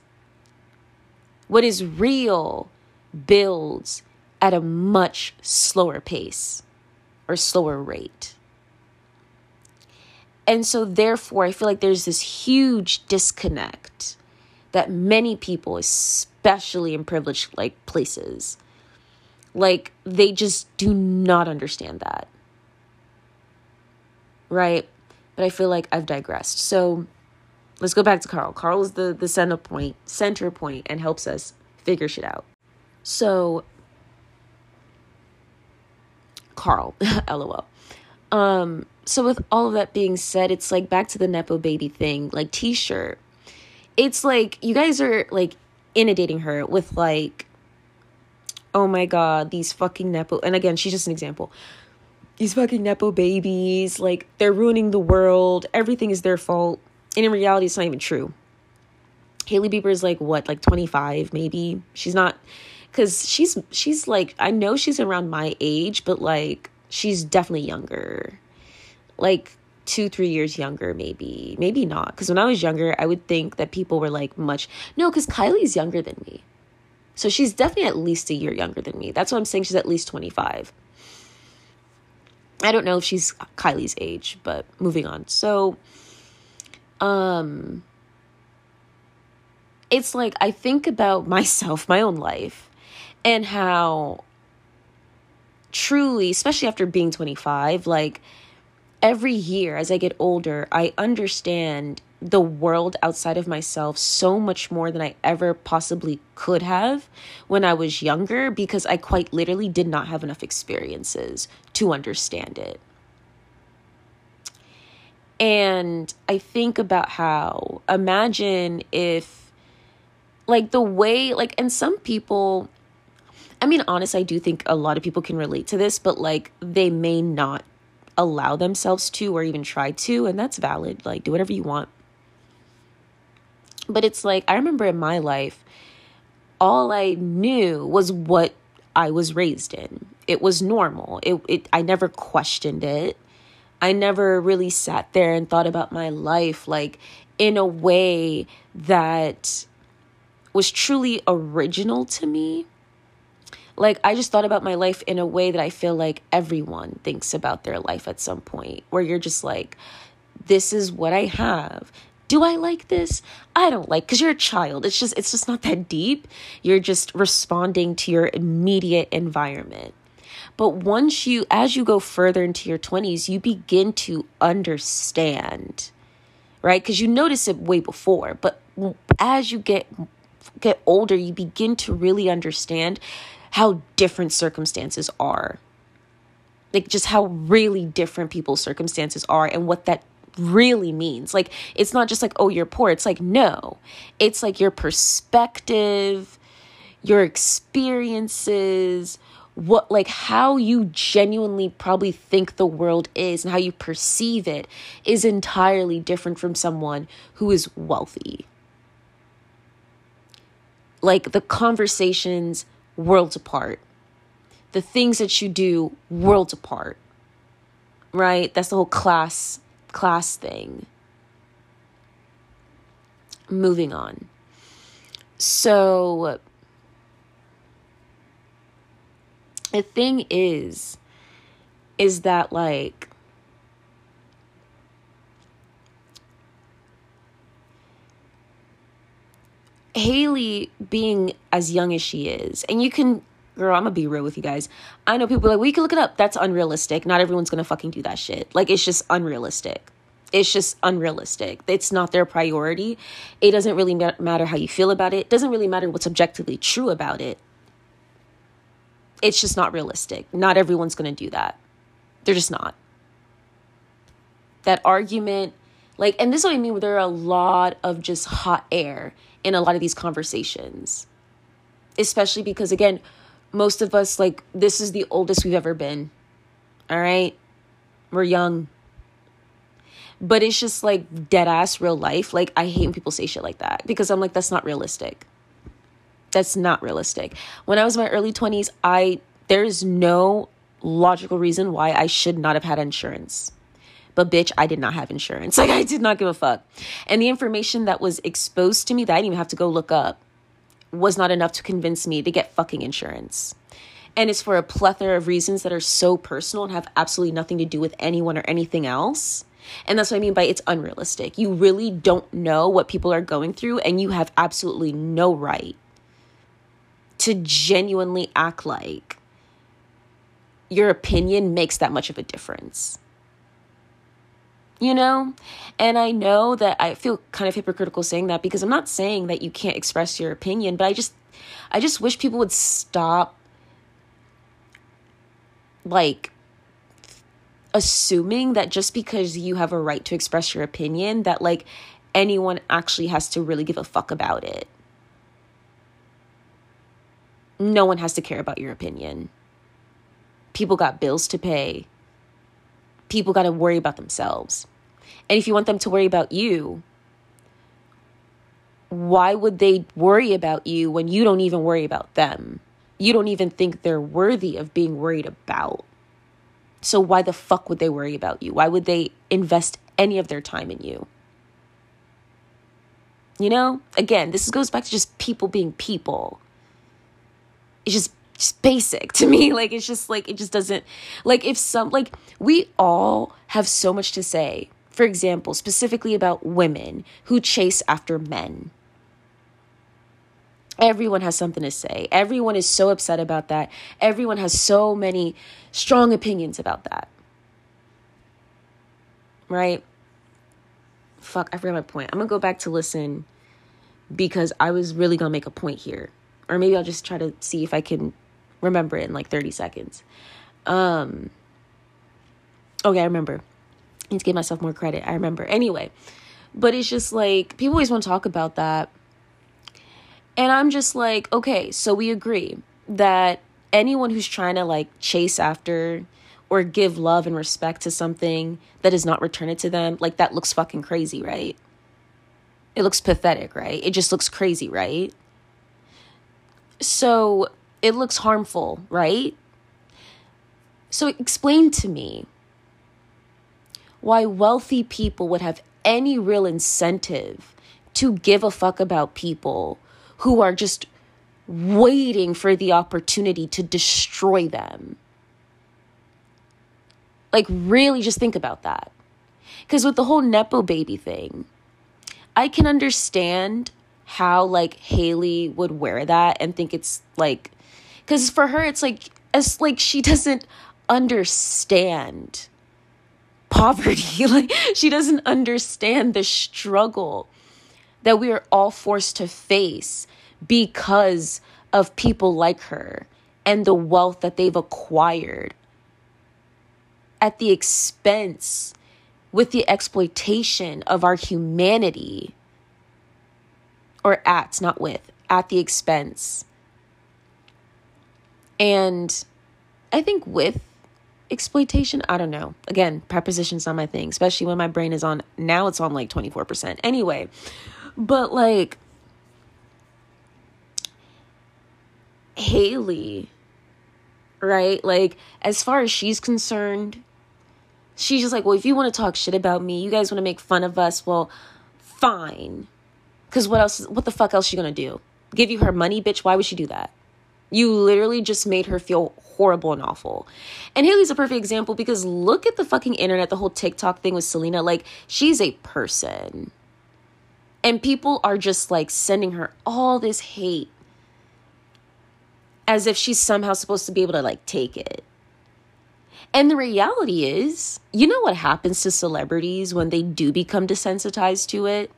Speaker 1: What is real builds at a much slower pace or slower rate. And so, therefore, I feel like there's this huge disconnect that many people, especially in privileged like places, like, they just do not understand that. Right? But I feel like I've digressed. So let's go back to Karl. Karl is the, the center point, center point and helps us figure shit out. So Karl, lol. Um, so with all of that being said, it's like back to the Nepo baby thing, like t-shirt. It's like you guys are like inundating her with like oh my god, these fucking Nepo, and again, she's just an example. These fucking Nepo babies, like, they're ruining the world. Everything is their fault. And in reality, it's not even true. Hailey Bieber is like what, like 25 maybe? She's not cuz she's she's like I know she's around my age, but like she's definitely younger. Like 2 3 years younger maybe. Maybe not cuz when I was younger, I would think that people were like much No, cuz Kylie's younger than me. So she's definitely at least a year younger than me. That's what I'm saying she's at least 25. I don't know if she's Kylie's age, but moving on. So um it's like I think about myself, my own life, and how truly, especially after being 25, like every year as I get older, I understand the world outside of myself so much more than I ever possibly could have when I was younger because I quite literally did not have enough experiences to understand it. And I think about how, imagine if, like, the way, like, and some people, I mean, honest, I do think a lot of people can relate to this, but like, they may not allow themselves to or even try to, and that's valid. Like, do whatever you want. But it's like, I remember in my life, all I knew was what I was raised in. It was normal. It, it I never questioned it. I never really sat there and thought about my life like in a way that was truly original to me. Like, I just thought about my life in a way that I feel like everyone thinks about their life at some point, where you're just like, this is what I have. Do I like this? I don't like cuz you're a child. It's just it's just not that deep. You're just responding to your immediate environment. But once you, as you go further into your 20s, you begin to understand, right? Because you notice it way before, but as you get get older, you begin to really understand how different circumstances are. Like just how really different people's circumstances are and what that really means. Like it's not just like, oh, you're poor. It's like, no. It's like your perspective, your experiences, what like how you genuinely probably think the world is and how you perceive it is entirely different from someone who is wealthy like the conversations worlds apart. The things that you do worlds apart right? That's the whole class class thing. Moving on. So the thing is is that like Hailey being as young as she is, and you can, girl, I'm gonna be real with you guys. I know people like, we can look it up. That's unrealistic. Not everyone's gonna fucking do that shit. Like, it's just unrealistic. It's just unrealistic. It's not their priority. It doesn't really matter how you feel about it. It doesn't really matter what's objectively true about it it's just not realistic. Not everyone's to do that. They're just not. That argument, like, and this is what I mean, there are a lot of just hot air in a lot of these conversations. Especially because, again, most of us, like, this is the oldest we've ever been. All right? We're young. But it's just like dead ass real life. Like, I hate when people say shit like that because I'm like, that's not realistic. That's not realistic. When I was in my early 20s, I there's no logical reason why I should not have had insurance. But bitch, I did not have insurance. Like I did not give a fuck. And the information that was exposed to me that I didn't even have to go look up was not enough to convince me to get fucking insurance. And it's for a plethora of reasons that are so personal and have absolutely nothing to do with anyone or anything else. And that's what I mean by it's unrealistic. You really don't know what people are going through, and you have absolutely no right to genuinely act like your opinion makes that much of a difference. You know? And I know that I feel kind of hypocritical saying that because I'm not saying that you can't express your opinion, but I just I just wish people would stop like assuming that just because you have a right to express your opinion that like anyone actually has to really give a fuck about it no one has to care about your opinion. People got bills to pay. People got to worry about themselves. And if you want them to worry about you, why would they worry about you when you don't even worry about them? You don't even think they're worthy of being worried about. So why the fuck would they worry about you? Why would they invest any of their time in you? You know, again, this goes back to just people being people. It's just just basic to me. Like it's just like it just doesn't like if some like we all have so much to say. For example, specifically about women who chase after men. Everyone has something to say. Everyone is so upset about that. Everyone has so many strong opinions about that. Right? Fuck, I forgot my point. I'm gonna go back to listen because I was really gonna make a point here. Or maybe I'll just try to see if I can remember it in like 30 seconds. Um Okay, I remember. Need to give myself more credit. I remember. Anyway, but it's just like people always want to talk about that. And I'm just like, okay, so we agree that anyone who's trying to like chase after or give love and respect to something that is not returned to them, like that looks fucking crazy, right? It looks pathetic, right? It just looks crazy, right? So it looks harmful, right? So explain to me why wealthy people would have any real incentive to give a fuck about people who are just waiting for the opportunity to destroy them. Like, really, just think about that. Because with the whole Nepo baby thing, I can understand how, like, Hailey would wear that and think it's like, because for her, it's like, as like she doesn't understand poverty. like, she doesn't understand the struggle that we are all forced to face because of people like her and the wealth that they've acquired at the expense with the exploitation of our humanity or at not with at the expense and i think with exploitation i don't know again prepositions not my thing especially when my brain is on now it's on like 24% anyway but like Hailey, right? Like, as far as she's concerned, she's just like, well, if you want to talk shit about me, you guys want to make fun of us, well, fine. Because what else, what the fuck else she gonna do? Give you her money, bitch? Why would she do that? You literally just made her feel horrible and awful. And Hailey's a perfect example because look at the fucking internet, the whole TikTok thing with Selena. Like, she's a person. And people are just like sending her all this hate as if she's somehow supposed to be able to like take it. And the reality is, you know what happens to celebrities when they do become desensitized to it?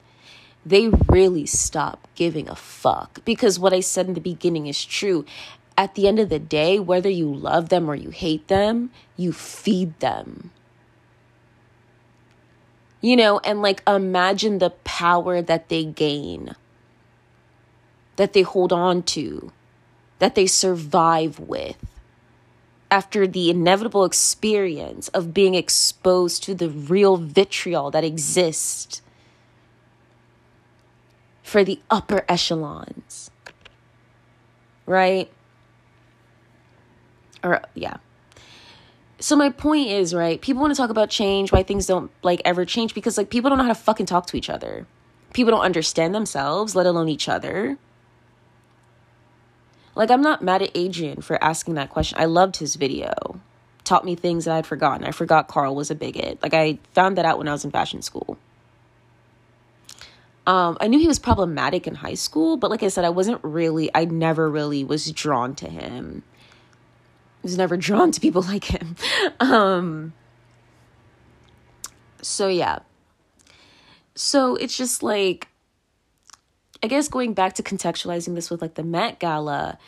Speaker 1: They really stop giving a fuck. Because what I said in the beginning is true. At the end of the day, whether you love them or you hate them, you feed them. You know, and like imagine the power that they gain, that they hold on to that they survive with after the inevitable experience of being exposed to the real vitriol that exists for the upper echelons. Right? Or, yeah. So my point is, right, people want to talk about change, why things don't like ever change because like people don't know how to fucking talk to each other. People don't understand themselves, let alone each other. Like, I'm not mad at Adrian for asking that question. I loved his video. Taught me things that I'd forgotten. I forgot Karl was a bigot. Like, I found that out when I was in fashion school. Um, I knew he was problematic in high school, but like I said, I wasn't really, I never really was drawn to him. Was never drawn to people like him. Um, so, yeah. So it's just like, I guess going back to contextualizing this with like the Met Gala,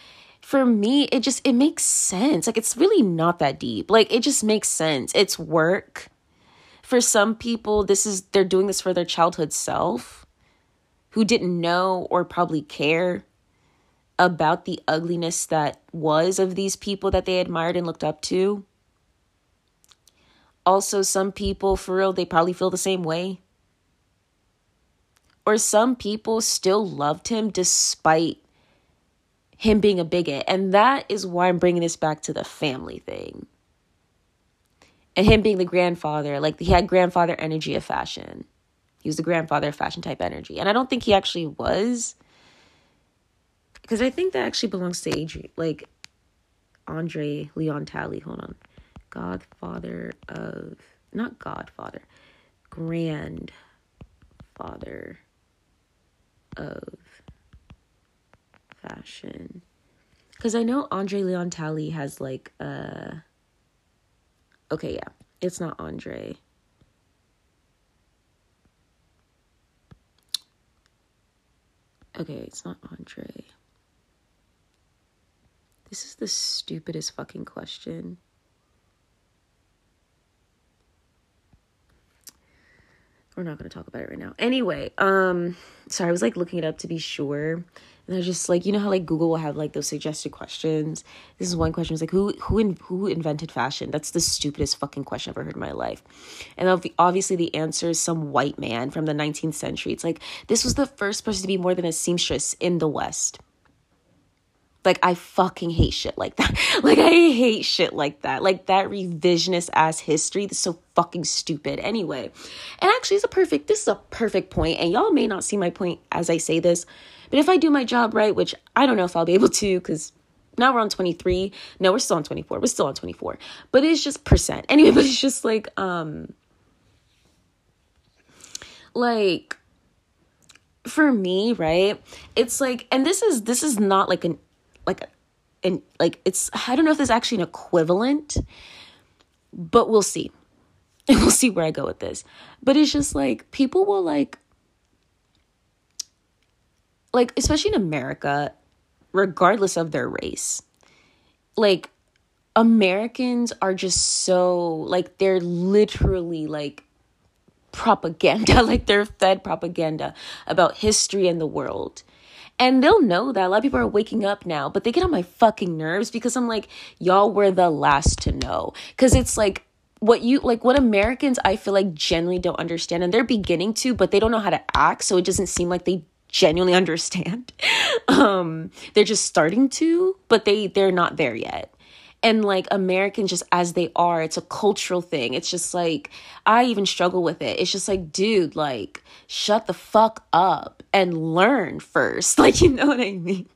Speaker 1: for me, it just it makes sense. Like it's really not that deep. Like it just makes sense. It's work. For some people, this is they're doing this for their childhood self who didn't know or probably care about the ugliness that was of these people that they admired and looked up to. Also, some people, for real, they probably feel the same way or some people still loved him despite him being a bigot. And that is why I'm bringing this back to the family thing. And him being the grandfather, like he had grandfather energy of fashion. He was the grandfather of fashion type energy. And I don't think he actually was. Because I think that actually belongs to Adrian, like Andre Leon Talley. Hold on. Godfather of, not Godfather, grandfather of fashion. Because I know Andre Leon Talley has like uh okay, yeah. It's not Andre. Okay, it's not Andre. This is the stupidest fucking question. We're not going to talk about it right now. Anyway, um sorry, I was like looking it up to be sure and I was just like, you know how like Google will have like those suggested questions. This is one question. It's like who who in, who invented fashion? That's the stupidest fucking question I've ever heard in my life. And obviously the answer is some white man from the 19th century. It's like this was the first person to be more than a seamstress in the West. Like I fucking hate shit like that. Like I hate shit like that. Like that revisionist ass history. That's so fucking stupid. Anyway, and actually, it's a perfect. This is a perfect point, and y'all may not see my point as I say this, but if I do my job right, which I don't know if I'll be able to, because now we're on 23. No, we're still on 24. We're still on 24. But it's just percent. Anyway, but it's just like um like for me, right? It's like and this is this is not like an like and like it's I don't know if there's actually an equivalent, but we'll see. And we'll see where I go with this. But it's just like people will like like especially in America, regardless of their race. Like Americans are just so like they're literally like propaganda, like they're fed propaganda about history and the world. And they'll know that a lot of people are waking up now, but they get on my fucking nerves because I'm like, y'all were the last to know. Because it's like, what you like what Americans I feel like generally don't understand and they're beginning to but they don't know how to act so it doesn't seem like they genuinely understand. Um they're just starting to but they they're not there yet. And like Americans just as they are it's a cultural thing. It's just like I even struggle with it. It's just like dude like shut the fuck up and learn first like you know what I mean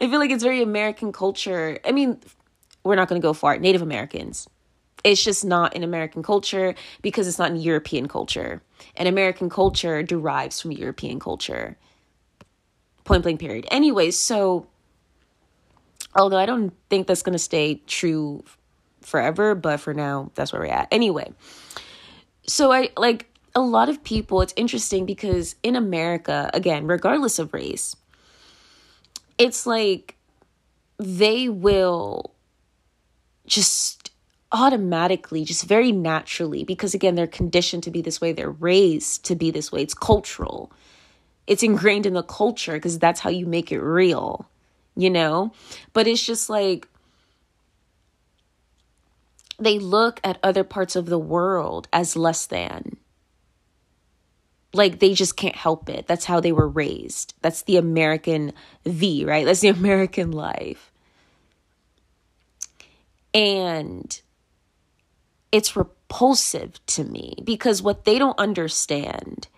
Speaker 1: I feel like it's very American culture I mean we're not going to go far Native Americans it's just not in American culture because it's not in European culture. And American culture derives from European culture. Point blank, period. Anyways, so although I don't think that's going to stay true forever, but for now, that's where we're at. Anyway, so I like a lot of people, it's interesting because in America, again, regardless of race, it's like they will just automatically, just very naturally, because again, they're conditioned to be this way, they're raised to be this way. It's cultural, it's ingrained in the culture because that's how you make it real, you know? But it's just like, they look at other parts of the world as less than. Like they just can't help it. That's how they were raised. That's the American V, right? That's the American life. And it's repulsive to me because what they don't understand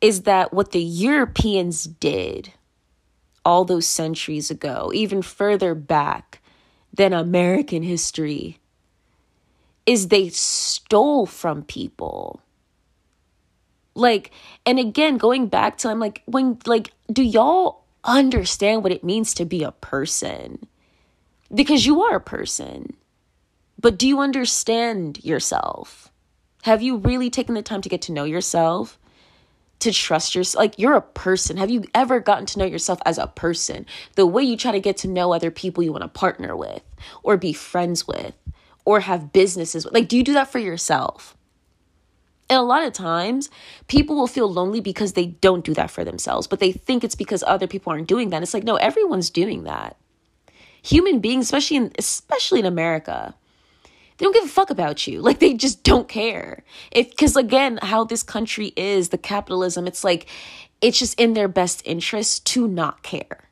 Speaker 1: is that what the Europeans did all those centuries ago, even further back than American history, is they stole from people. Like, and again, going back to, I'm like, when, like, do y'all understand what it means to be a person? Because you are a person. But do you understand yourself? Have you really taken the time to get to know yourself? To trust yourself? Like you're a person. Have you ever gotten to know yourself as a person? The way you try to get to know other people you want to partner with or be friends with or have businesses with. Like, do you do that for yourself? And a lot of times, people will feel lonely because they don't do that for themselves, but they think it's because other people aren't doing that. It's like, no, everyone's doing that. Human beings, especially in especially in America, they don't give a fuck about you. Like they just don't care. If cuz again, how this country is, the capitalism, it's like it's just in their best interest to not care.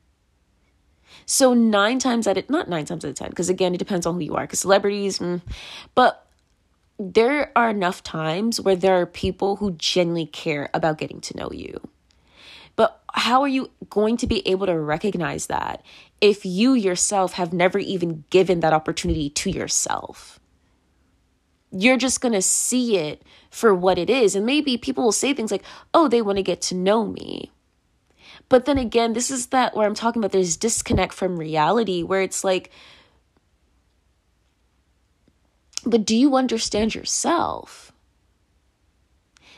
Speaker 1: So nine times out of not nine times out of ten, because again, it depends on who you are. Because celebrities, mm, but there are enough times where there are people who genuinely care about getting to know you. But how are you going to be able to recognize that if you yourself have never even given that opportunity to yourself? You're just going to see it for what it is. And maybe people will say things like, oh, they want to get to know me. But then again, this is that where I'm talking about there's disconnect from reality where it's like, but do you understand yourself?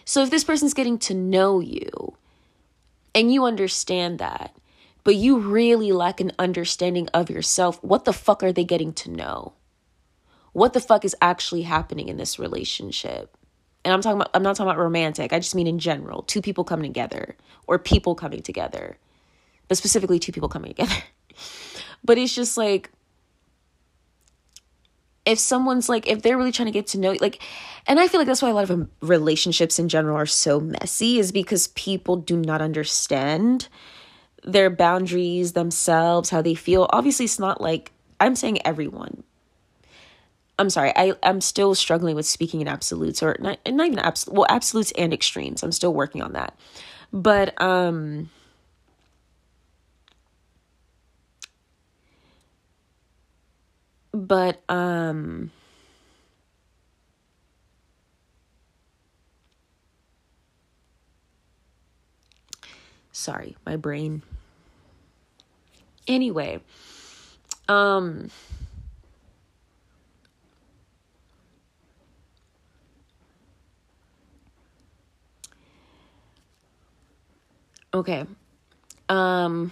Speaker 1: So if this person's getting to know you and you understand that, but you really lack an understanding of yourself, what the fuck are they getting to know? What the fuck is actually happening in this relationship? and I'm talking about I'm not talking about romantic. I just mean in general, two people coming together or people coming together. But specifically two people coming together. but it's just like if someone's like if they're really trying to get to know you like and I feel like that's why a lot of relationships in general are so messy is because people do not understand their boundaries themselves, how they feel. Obviously it's not like I'm saying everyone, I'm sorry, I, I'm still struggling with speaking in absolutes or not, not even absolute, well, absolutes and extremes. I'm still working on that. But, um, but, um, sorry, my brain. Anyway, um, Okay. Um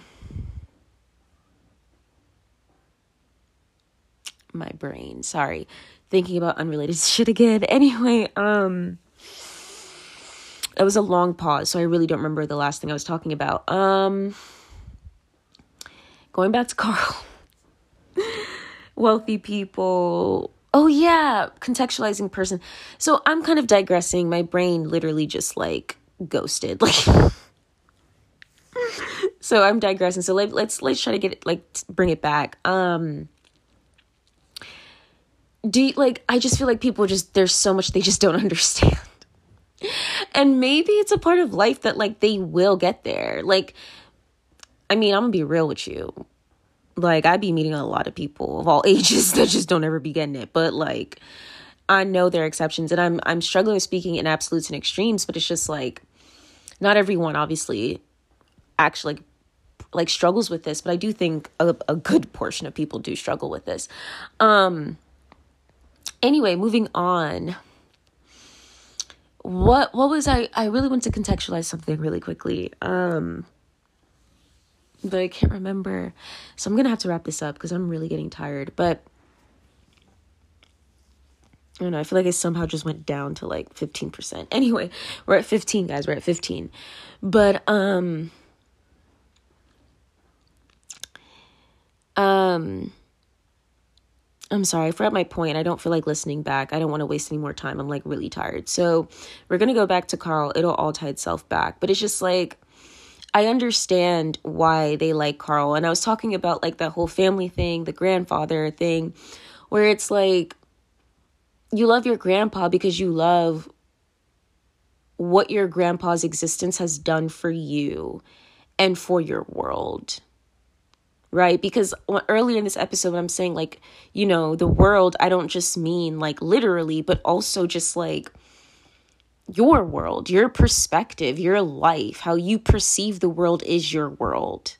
Speaker 1: my brain, sorry. Thinking about unrelated shit again. Anyway, um it was a long pause, so I really don't remember the last thing I was talking about. Um going back to Karl. Wealthy people. Oh yeah, contextualizing person. So I'm kind of digressing. My brain literally just like ghosted. Like so I'm digressing. So let, let's let's try to get it like bring it back. Um do you, like I just feel like people just there's so much they just don't understand. and maybe it's a part of life that like they will get there. Like I mean, I'm going to be real with you. Like I'd be meeting a lot of people of all ages that just don't ever be getting it, but like I know there are exceptions and I'm I'm struggling with speaking in absolutes and extremes, but it's just like not everyone obviously actually like struggles with this, but I do think a, a good portion of people do struggle with this. Um anyway, moving on. What what was I I really want to contextualize something really quickly. Um but I can't remember. So I'm going to have to wrap this up because I'm really getting tired. But I don't know. I feel like I somehow just went down to like 15%. Anyway, we're at 15, guys. We're at 15. But, um, Um, I'm sorry, I forgot my point. I don't feel like listening back. I don't want to waste any more time. I'm like really tired. So we're going to go back to Karl. It'll all tie itself back. But it's just like, I understand why they like Karl. And I was talking about like that whole family thing, the grandfather thing, where it's like, you love your grandpa because you love what your grandpa's existence has done for you and for your world right? Because earlier in this episode, I'm saying like, you know, the world, I don't just mean like literally, but also just like your world, your perspective, your life, how you perceive the world is your world.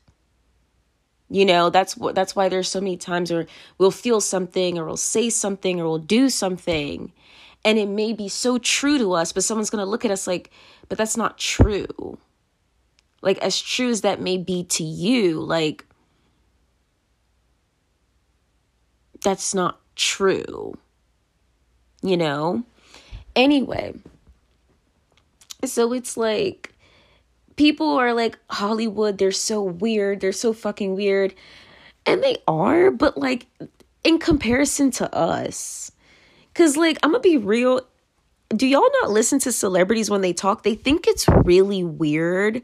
Speaker 1: You know, that's what that's why there's so many times where we'll feel something or we'll say something or we'll do something and it may be so true to us, but someone's going to look at us like, but that's not true. Like as true as that may be to you, like that's not true. You know? Anyway, so it's like people are like Hollywood, they're so weird, they're so fucking weird. And they are, but like in comparison to us, Cause like I'm gonna be real. Do y'all not listen to celebrities when they talk? They think it's really weird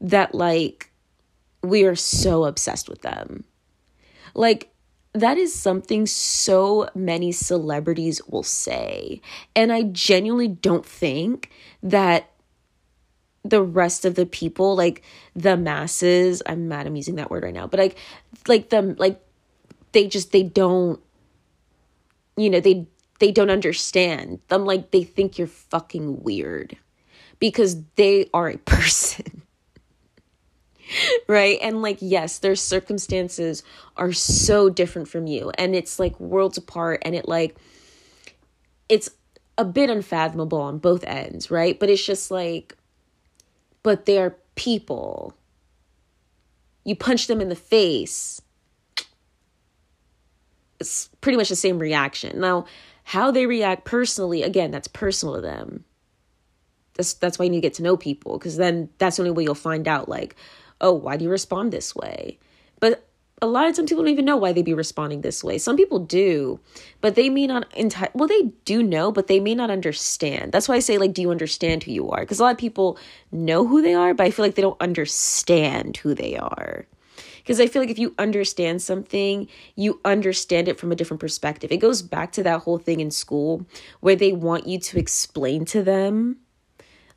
Speaker 1: that like we are so obsessed with them. Like that is something so many celebrities will say. And I genuinely don't think that the rest of the people, like the masses, I'm mad I'm using that word right now, but like like them like they just they don't you know, they they don't understand. Them like they think you're fucking weird because they are a person. right? And like, yes, their circumstances are so different from you, and it's like worlds apart, and it like, it's a bit unfathomable on both ends, right? But it's just like, but they're people. You punch them in the face. It's pretty much the same reaction. Now, how they react personally, again, that's personal to them. That's that's why you need to get to know people because then that's the only way you'll find out like oh, why do you respond this way? But a lot of times people don't even know why they'd be responding this way. Some people do, but they may not entire well, they do know, but they may not understand. That's why I say, like, do you understand who you are? Because a lot of people know who they are, but I feel like they don't understand who they are. Because I feel like if you understand something, you understand it from a different perspective. It goes back to that whole thing in school where they want you to explain to them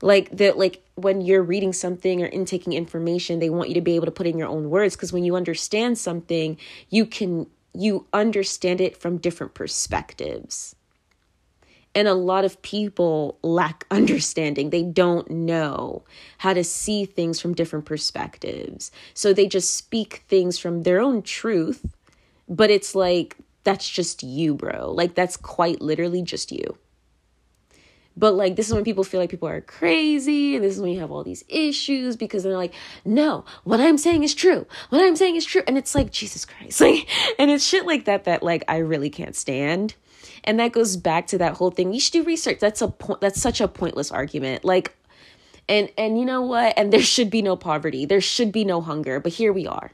Speaker 1: like that like when you're reading something or intaking information they want you to be able to put in your own words because when you understand something you can you understand it from different perspectives and a lot of people lack understanding. They don't know how to see things from different perspectives. So they just speak things from their own truth, but it's like, that's just you, bro. Like, that's quite literally just you. But like this is when people feel like people are crazy, and this is when you have all these issues because they're like, no, what I'm saying is true. What I'm saying is true. And it's like, Jesus Christ. Like, and it's shit like that that like I really can't stand. And that goes back to that whole thing. You should do research. That's a point that's such a pointless argument. Like and and you know what? And there should be no poverty. There should be no hunger. But here we are.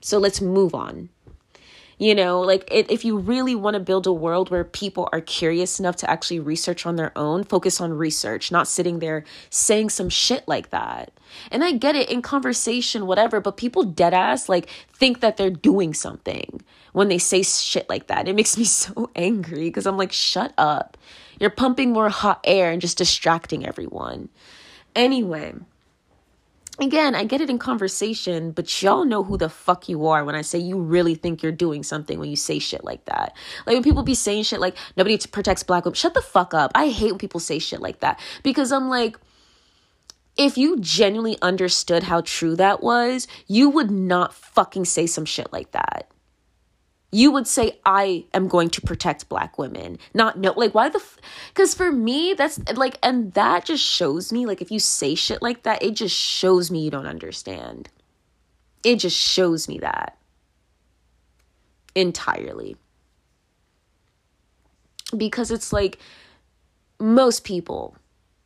Speaker 1: So let's move on. You know, like it, if you really want to build a world where people are curious enough to actually research on their own, focus on research, not sitting there saying some shit like that. And I get it in conversation, whatever, but people dead ass like think that they're doing something when they say shit like that. It makes me so angry because I'm like, shut up. You're pumping more hot air and just distracting everyone. Anyway, again, I get it in conversation, but y'all know who the fuck you are when I say you really think you're doing something when you say shit like that. Like when people be saying shit like nobody protects black women, shut the fuck up. I hate when people say shit like that because I'm like, if you genuinely understood how true that was, you would not fucking say some shit like that you would say i am going to protect black women. Not no like why the because f- for me that's like and that just shows me like if you say shit like that it just shows me you don't understand. It just shows me that. Entirely. Because it's like most people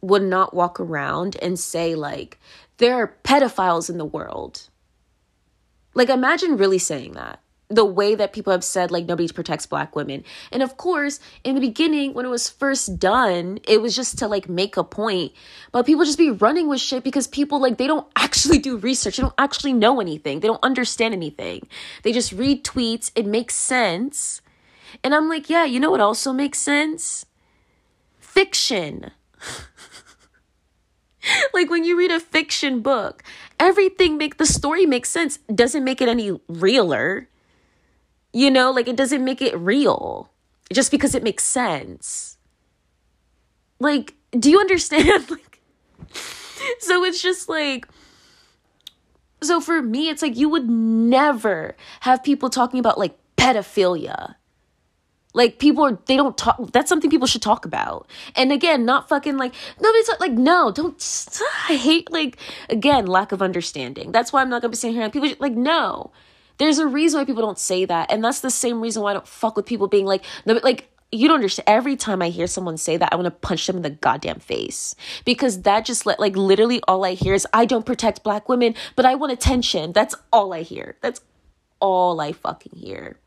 Speaker 1: would not walk around and say like there are pedophiles in the world. Like imagine really saying that the way that people have said like nobody protects black women. And of course in the beginning when it was first done it was just to like make a point. But people just be running with shit because people like they don't actually do research. They don't actually know anything. They don't understand anything. They just read tweets. It makes sense. And i'm like yeah you know what also makes sense? Fiction. Like when you read a fiction book everything make the story makes sense. Doesn't make it any realer you know, like it doesn't make it real just because it makes sense. Like, do you understand? like, so it's just like, so for me, it's like you would never have people talking about like pedophilia. Like people are they don't talk that's something people should talk about. And again, not fucking like nobody's like no, don't I hate like again, lack of understanding. That's why I'm not gonna be saying here people like no. There's a reason why people don't say that. And that's the same reason why I don't fuck with people being like, no, but like, you don't understand. Every time I hear someone say that, I want to punch them in the goddamn face because that just let like literally all I hear is I don't protect black women, but I want attention. That's all I hear. That's all I fucking hear.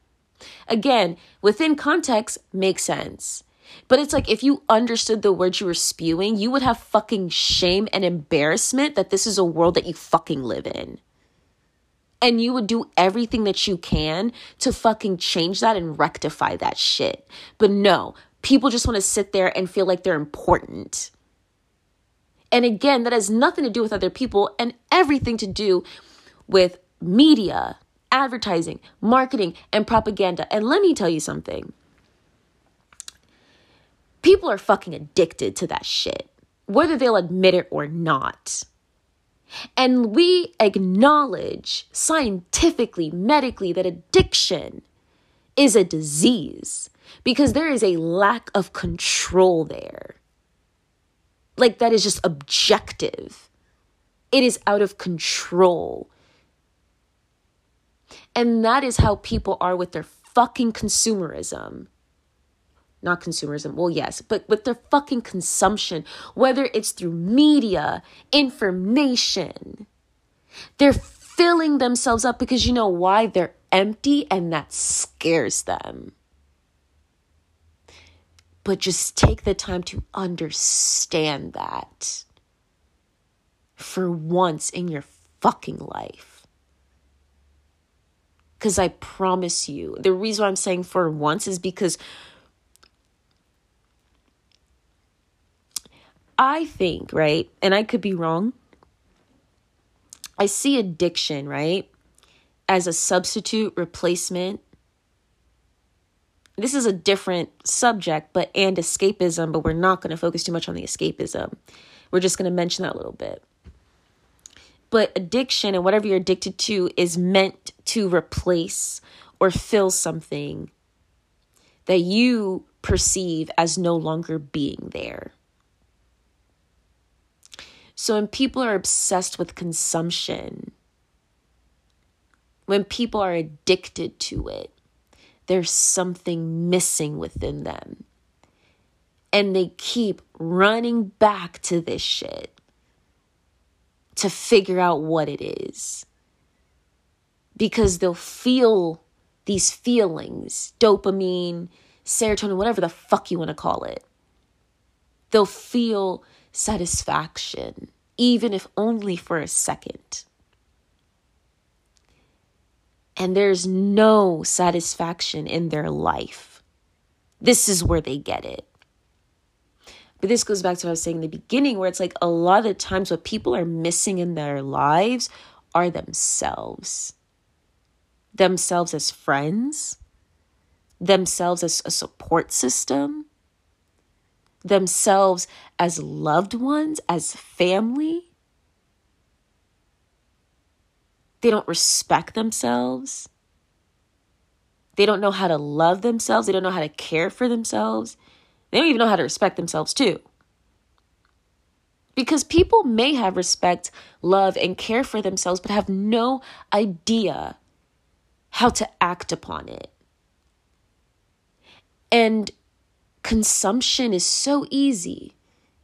Speaker 1: Again, within context, makes sense. But it's like if you understood the words you were spewing, you would have fucking shame and embarrassment that this is a world that you fucking live in. And you would do everything that you can to fucking change that and rectify that shit. But no, people just want to sit there and feel like they're important. And again, that has nothing to do with other people and everything to do with media, advertising, marketing, and propaganda. And let me tell you something people are fucking addicted to that shit, whether they'll admit it or not. And we acknowledge scientifically, medically, that addiction is a disease because there is a lack of control there. Like, that is just objective. It is out of control. And that is how people are with their fucking consumerism. Not consumerism, well, yes, but with their fucking consumption, whether it's through media, information. They're filling themselves up because you know why? They're empty and that scares them. But just take the time to understand that for once in your fucking life. Because I promise you, the reason I'm saying for once is because I think, right, and I could be wrong, I see addiction, right, as a substitute replacement. This is a different subject, but and escapism, but we're not going to focus too much on the escapism. We're just going to mention that a little bit. But addiction and whatever you're addicted to is meant to replace or fill something that you perceive as no longer being there. So when people are obsessed with consumption, when people are addicted to it, there's something missing within them. And they keep running back to this shit to figure out what it is. Because they'll feel these feelings dopamine, serotonin, whatever the fuck you want to call it. They'll feel satisfaction, even if only for a second. And there's no satisfaction in their life. This is where they get it. But this goes back to what I was saying in the beginning, where it's like a lot of the times what people are missing in their lives are themselves. Themselves as friends, themselves as a support system, themselves as loved ones, as family. They don't respect themselves. They don't know how to love themselves. They don't know how to care for themselves. They don't even know how to respect themselves, too. Because people may have respect, love, and care for themselves, but have no idea how to act upon it. And consumption is so easy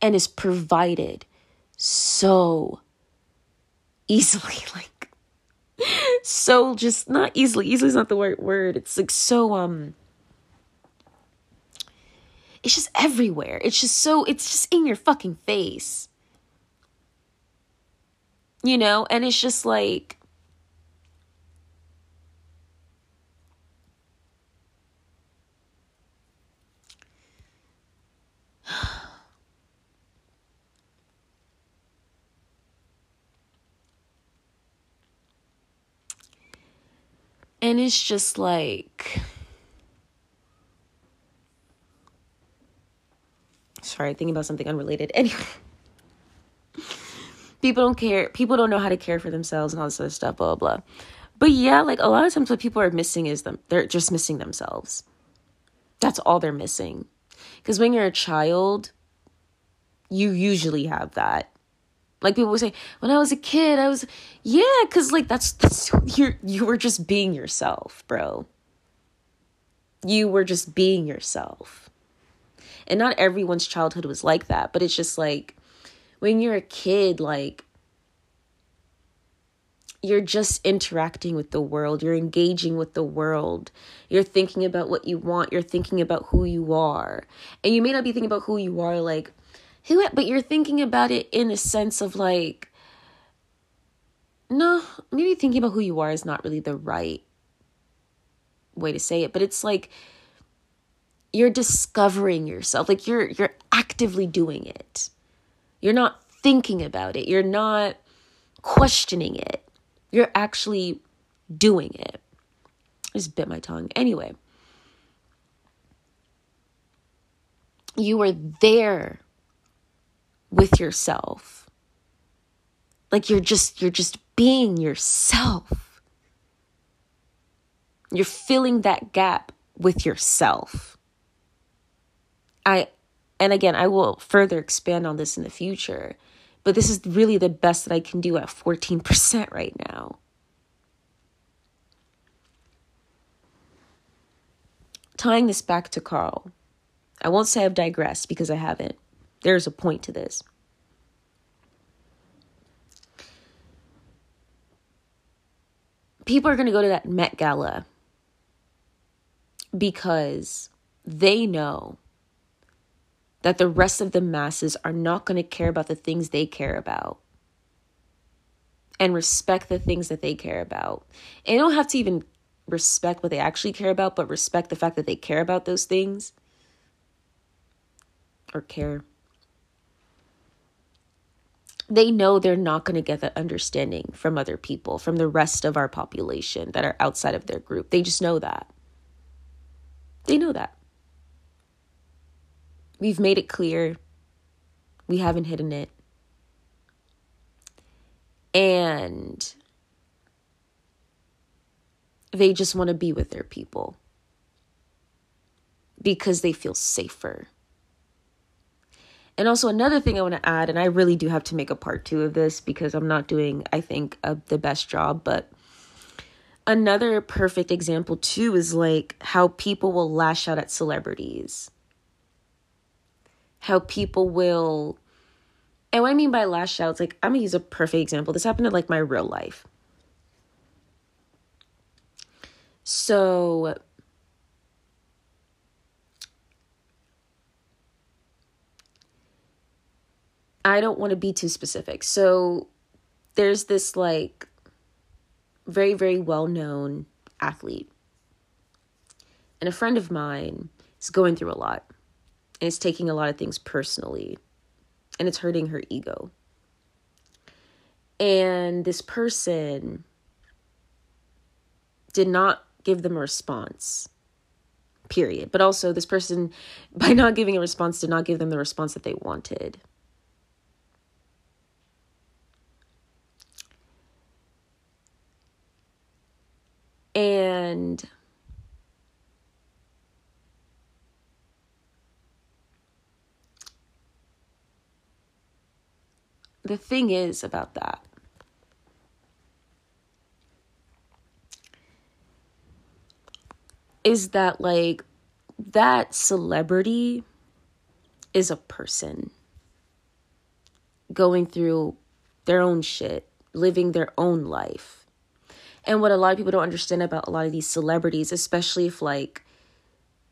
Speaker 1: and is provided so easily. Like, so just not easily. Easily is not the right word. It's like so, um, it's just everywhere. It's just so, it's just in your fucking face. You know? And it's just like, and it's just like sorry, thinking about something unrelated. Anyway, people don't care. People don't know how to care for themselves and all this other stuff, blah, blah, blah. But yeah, like a lot of times what people are missing is them. They're just missing themselves. That's all they're missing. Because when you're a child, you usually have that. Like people would say, when I was a kid, I was, yeah, because like that's, that's, you you were just being yourself, bro. You were just being yourself. And not everyone's childhood was like that, but it's just like when you're a kid, like you're just interacting with the world, you're engaging with the world, you're thinking about what you want, you're thinking about who you are. And you may not be thinking about who you are like who but you're thinking about it in a sense of like no, maybe thinking about who you are is not really the right way to say it, but it's like you're discovering yourself. Like you're you're actively doing it. You're not thinking about it. You're not questioning it. You're actually doing it. I just bit my tongue. Anyway, you are there with yourself. Like you're just you're just being yourself. You're filling that gap with yourself. I and again, I will further expand on this in the future. But this is really the best that I can do at 14% right now. Tying this back to Karl, I won't say I've digressed because I haven't. There's a point to this. People are going to go to that Met Gala because they know that the rest of the masses are not going to care about the things they care about and respect the things that they care about. And they don't have to even respect what they actually care about, but respect the fact that they care about those things or care. They know they're not going to get that understanding from other people, from the rest of our population that are outside of their group. They just know that. They know that. We've made it clear. We haven't hidden it. And they just want to be with their people because they feel safer. And also, another thing I want to add, and I really do have to make a part two of this because I'm not doing, I think, a, the best job, but another perfect example too is like how people will lash out at celebrities how people will and what I mean by lash out, it's like I'm gonna use a perfect example. This happened in like my real life. So I don't want to be too specific. So there's this like very, very well known athlete. And a friend of mine is going through a lot and it's taking a lot of things personally and it's hurting her ego. And this person did not give them a response, period. But also, this person, by not giving a response, did not give them the response that they wanted. And the thing is about that is that like that celebrity is a person going through their own shit, living their own life. And what a lot of people don't understand about a lot of these celebrities, especially if like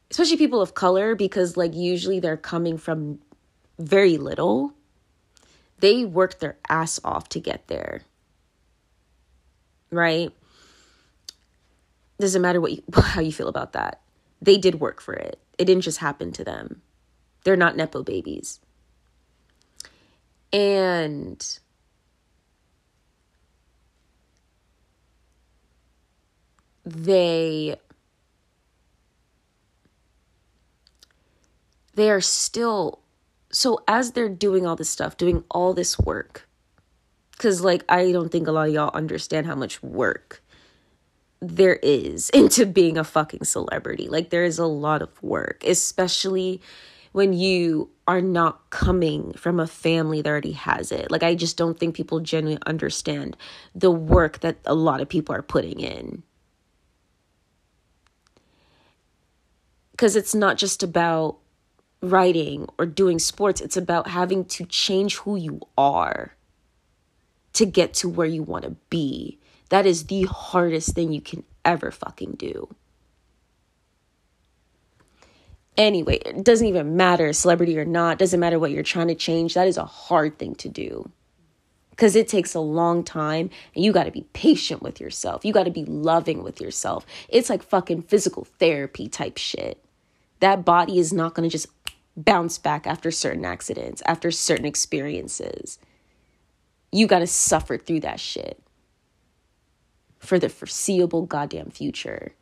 Speaker 1: especially people of color because like usually they're coming from very little they worked their ass off to get there. Right? Doesn't matter what you, how you feel about that. They did work for it. It didn't just happen to them. They're not nepo babies. And they they are still so as they're doing all this stuff, doing all this work, because like I don't think a lot of y'all understand how much work there is into being a fucking celebrity. Like there is a lot of work, especially when you are not coming from a family that already has it. Like I just don't think people genuinely understand the work that a lot of people are putting in. Cuz it's not just about writing or doing sports. It's about having to change who you are to get to where you want to be. That is the hardest thing you can ever fucking do. Anyway, it doesn't even matter, celebrity or not, doesn't matter what you're trying to change. That is a hard thing to do because it takes a long time and you got to be patient with yourself. You got to be loving with yourself. It's like fucking physical therapy type shit. That body is not going to just bounce back after certain accidents, after certain experiences. You got to suffer through that shit for the foreseeable goddamn future.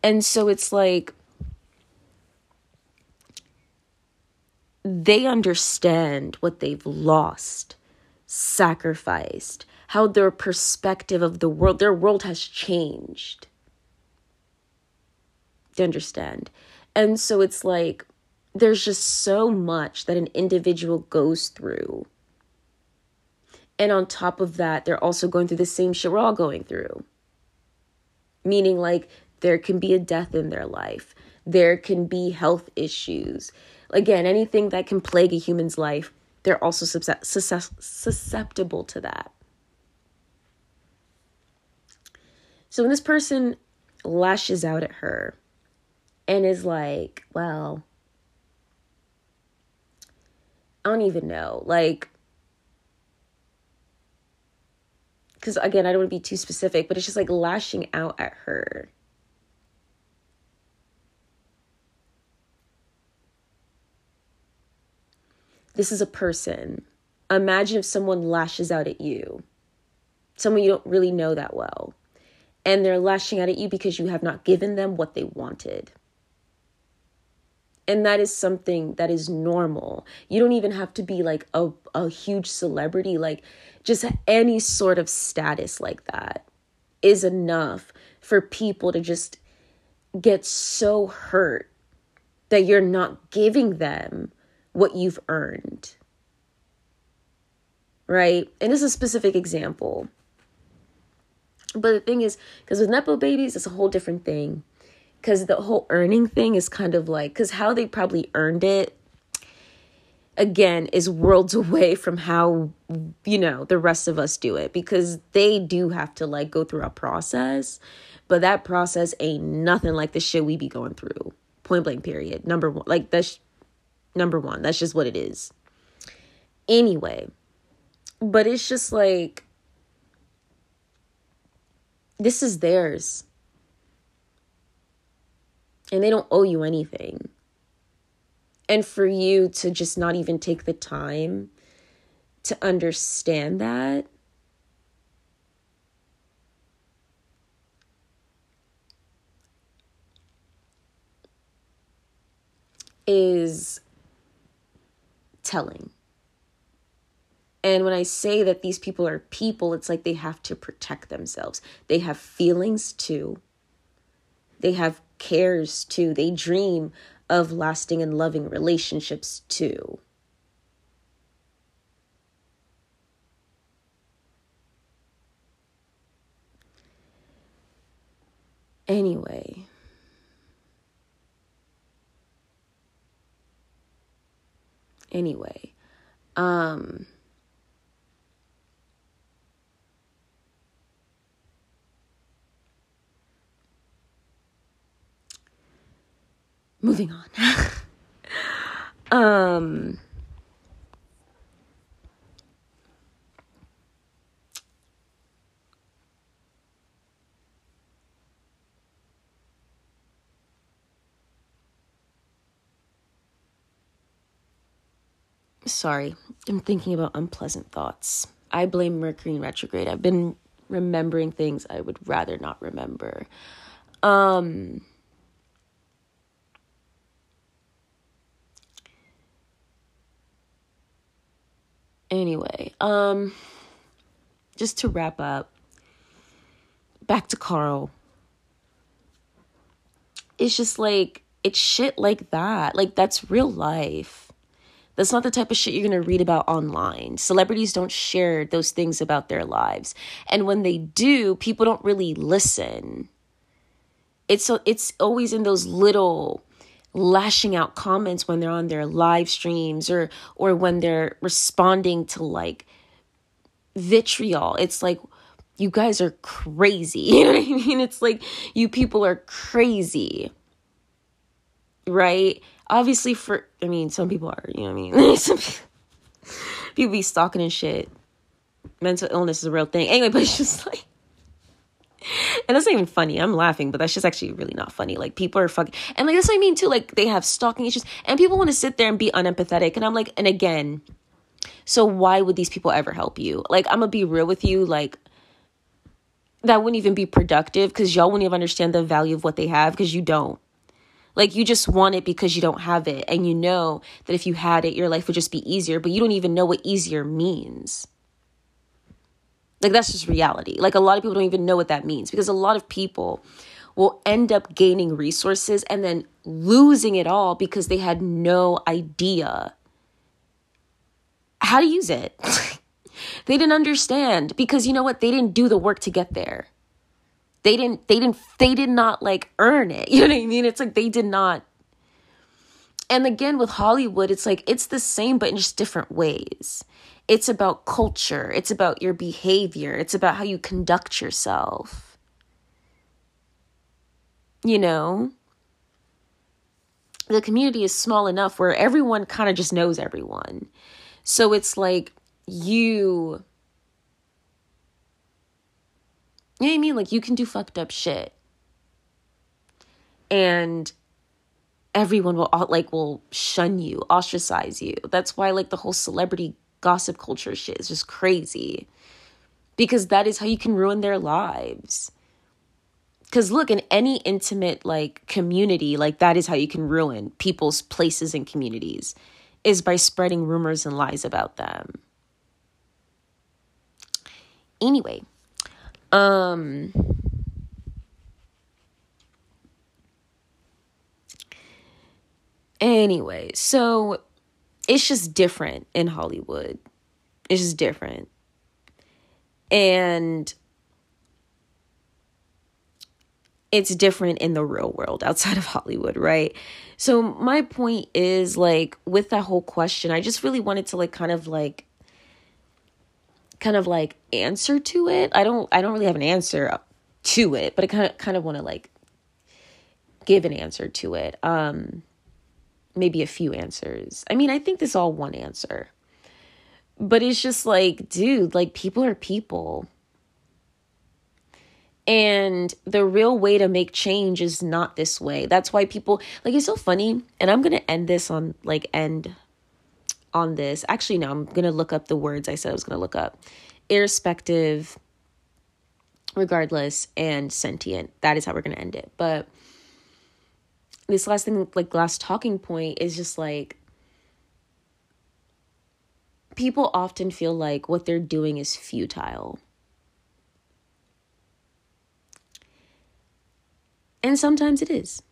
Speaker 1: And so it's like, they understand what they've lost, sacrificed, how their perspective of the world, their world has changed. They understand. And so it's like there's just so much that an individual goes through. And on top of that, they're also going through the same shit we're all going through. Meaning, like, there can be a death in their life, there can be health issues, again, anything that can plague a human's life, they're also susceptible to that. So when this person lashes out at her and is like, well, I don't even know. Like, because again, I don't want to be too specific, but it's just like lashing out at her. This is a person. Imagine if someone lashes out at you, someone you don't really know that well, and they're lashing out at you because you have not given them what they wanted. And that is something that is normal. You don't even have to be like a, a huge celebrity, like just any sort of status like that is enough for people to just get so hurt that you're not giving them what you've earned. Right? And this is a specific example. But the thing is, because with Nepo babies, it's a whole different thing. Because the whole earning thing is kind of like, because how they probably earned it, again, is worlds away from how, you know, the rest of us do it. Because they do have to like go through a process. But that process ain't nothing like the shit we be going through. Point blank, period. Number one. Like, that's Number one, that's just what it is. Anyway, but it's just like, this is theirs. And they don't owe you anything. And for you to just not even take the time to understand that is telling. And when I say that these people are people, it's like they have to protect themselves. They have feelings too. They have cares too. They dream of lasting and loving relationships too. Anyway. anyway. Um, moving on. um, Sorry, I'm thinking about unpleasant thoughts. I blame Mercury in retrograde. I've been remembering things I would rather not remember. Um Anyway, um just to wrap up, back to Karl. It's just like it's shit like that. Like that's real life that's not the type of shit you're going to read about online. Celebrities don't share those things about their lives. And when they do, people don't really listen. It's so it's always in those little lashing out comments when they're on their live streams or or when they're responding to like vitriol. It's like you guys are crazy. You know what I mean? It's like you people are crazy. Right? Obviously for I mean, some people are, you know what I mean? some people be stalking and shit. Mental illness is a real thing. Anyway, but it's just like and that's not even funny. I'm laughing, but that's just actually really not funny. Like people are fucking and like that's what I mean too. Like they have stalking issues and people want to sit there and be unempathetic. And I'm like, and again, so why would these people ever help you? Like I'm gonna be real with you, like that wouldn't even be productive because y'all wouldn't even understand the value of what they have because you don't. Like you just want it because you don't have it. And you know that if you had it, your life would just be easier, but you don't even know what easier means. Like that's just reality. Like a lot of people don't even know what that means because a lot of people will end up gaining resources and then losing it all because they had no idea how to use it. they didn't understand because you know what? They didn't do the work to get there. They didn't they didn't they did not like earn it. You know what I mean? It's like they did not and again with Hollywood, it's like it's the same but in just different ways. It's about culture, it's about your behavior, it's about how you conduct yourself. You know? The community is small enough where everyone kind of just knows everyone. So it's like you you know what I mean? Like you can do fucked up shit. And everyone will like will shun you, ostracize you. That's why like the whole celebrity gossip culture shit is just crazy. Because that is how you can ruin their lives. Cuz look, in any intimate like community, like that is how you can ruin people's places and communities is by spreading rumors and lies about them. Anyway, um Anyway, so it's just different in Hollywood. It's just different. And it's different in the real world outside of Hollywood, right? So my point is like with that whole question, I just really wanted to like kind of like kind of like answer to it. I don't I don't really have an answer to it, but I kind of kind of want to like give an answer to it. Um maybe a few answers. I mean, I think this all one answer. But it's just like, dude, like people are people. And the real way to make change is not this way. That's why people like it's so funny. And I'm gonna end this on like end on this. Actually, no, I'm gonna look up the words I said I was gonna look up. Irrespective, regardless, and sentient. That is how we're gonna end it. But this last thing, like last talking point, is just like people often feel like what they're doing is futile. And sometimes it is.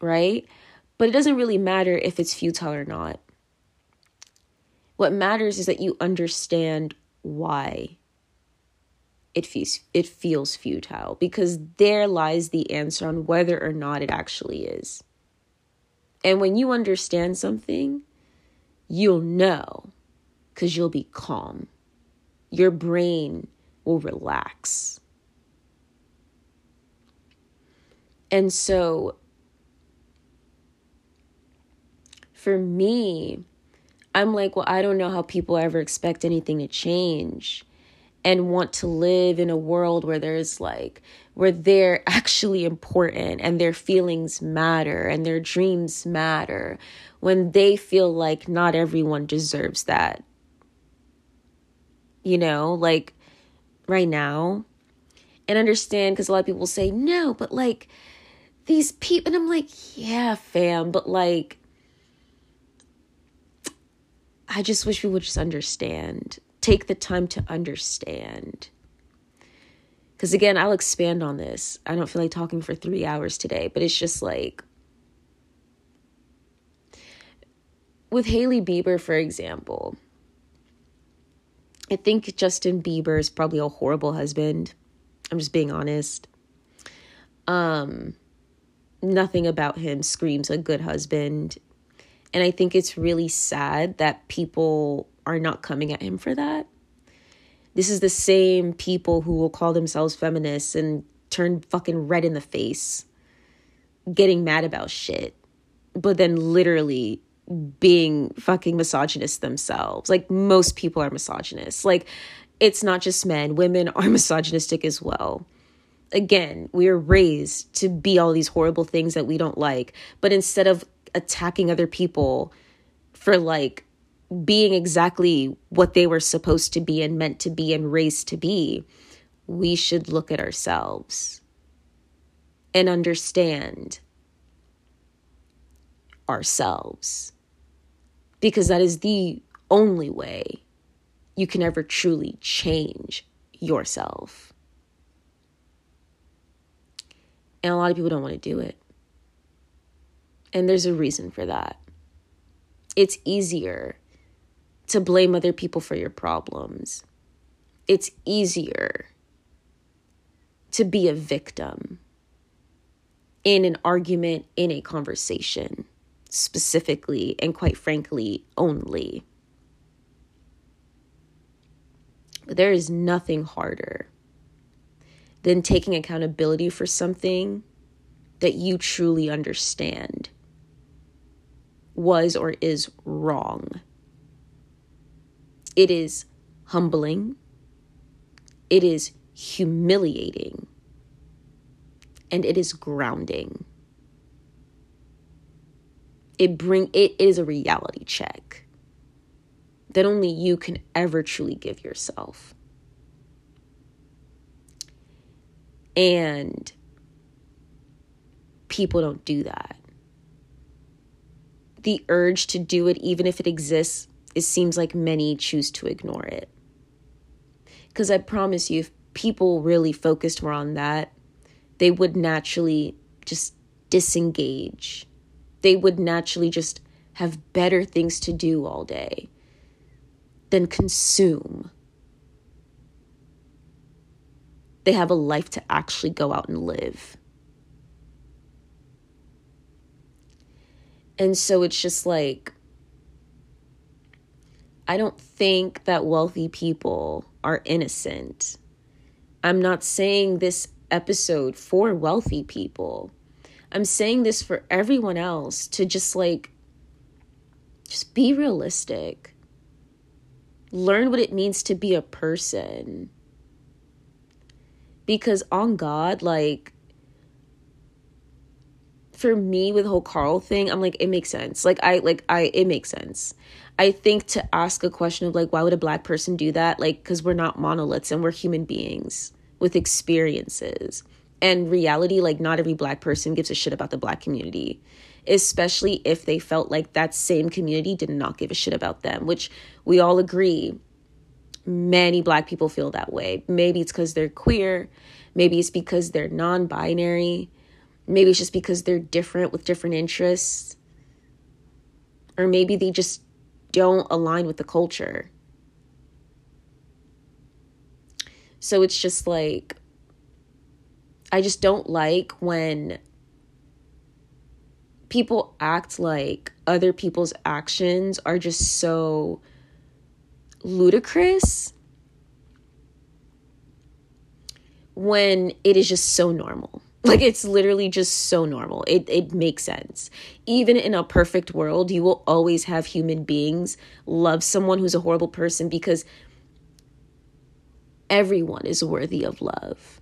Speaker 1: Right? But it doesn't really matter if it's futile or not. What matters is that you understand why it feels it feels futile because there lies the answer on whether or not it actually is. And when you understand something, you'll know cuz you'll be calm. Your brain will relax. And so for me, I'm like, well, I don't know how people ever expect anything to change and want to live in a world where there's like where they're actually important and their feelings matter and their dreams matter when they feel like not everyone deserves that. You know like right now. And understand because a lot of people say no but like these people and i'm like yeah fam but like i just wish we would just understand take the time to understand. Because again, I'll expand on this. I don't feel like talking for three hours today, but it's just like with Hailey Bieber, for example. I think Justin Bieber is probably a horrible husband. I'm just being honest. Um, nothing about him screams a good husband. And I think it's really sad that people are not coming at him for that. This is the same people who will call themselves feminists and turn fucking red in the face, getting mad about shit, but then literally being fucking misogynist themselves. Like most people are misogynists. Like it's not just men, women are misogynistic as well. Again, we are raised to be all these horrible things that we don't like, but instead of attacking other people for like being exactly what they were supposed to be and meant to be and raised to be, we should look at ourselves and understand ourselves because that is the only way you can ever truly change yourself. And a lot of people don't want to do it. And there's a reason for that. It's easier to blame other people for your problems. It's easier to be a victim in an argument, in a conversation, specifically, and quite frankly, only. But there is nothing harder than taking accountability for something that you truly understand was or is wrong. It is humbling. It is humiliating. And it is grounding. It bring it is a reality check that only you can ever truly give yourself. And people don't do that. The urge to do it, even if it exists, it seems like many choose to ignore it. Because I promise you, if people really focused more on that, they would naturally just disengage. They would naturally just have better things to do all day than consume. They have a life to actually go out and live. And so it's just like, I don't think that wealthy people are innocent. I'm not saying this episode for wealthy people. I'm saying this for everyone else to just like, just be realistic. Learn what it means to be a person. Because on God, like, for me with the whole Karl thing, I'm like, it makes sense. Like I like I it makes sense. I think to ask a question of like, why would a black person do that? Like, because we're not monoliths and we're human beings with experiences and reality. Like, not every black person gives a shit about the black community, especially if they felt like that same community did not give a shit about them, which we all agree. Many black people feel that way. Maybe it's because they're queer, maybe it's because they're non binary, maybe it's just because they're different with different interests, or maybe they just don't align with the culture. So it's just like, I just don't like when people act like other people's actions are just so ludicrous when it is just so normal. Like it's literally just so normal. It it makes sense. Even in a perfect world, you will always have human beings love someone who's a horrible person because everyone is worthy of love.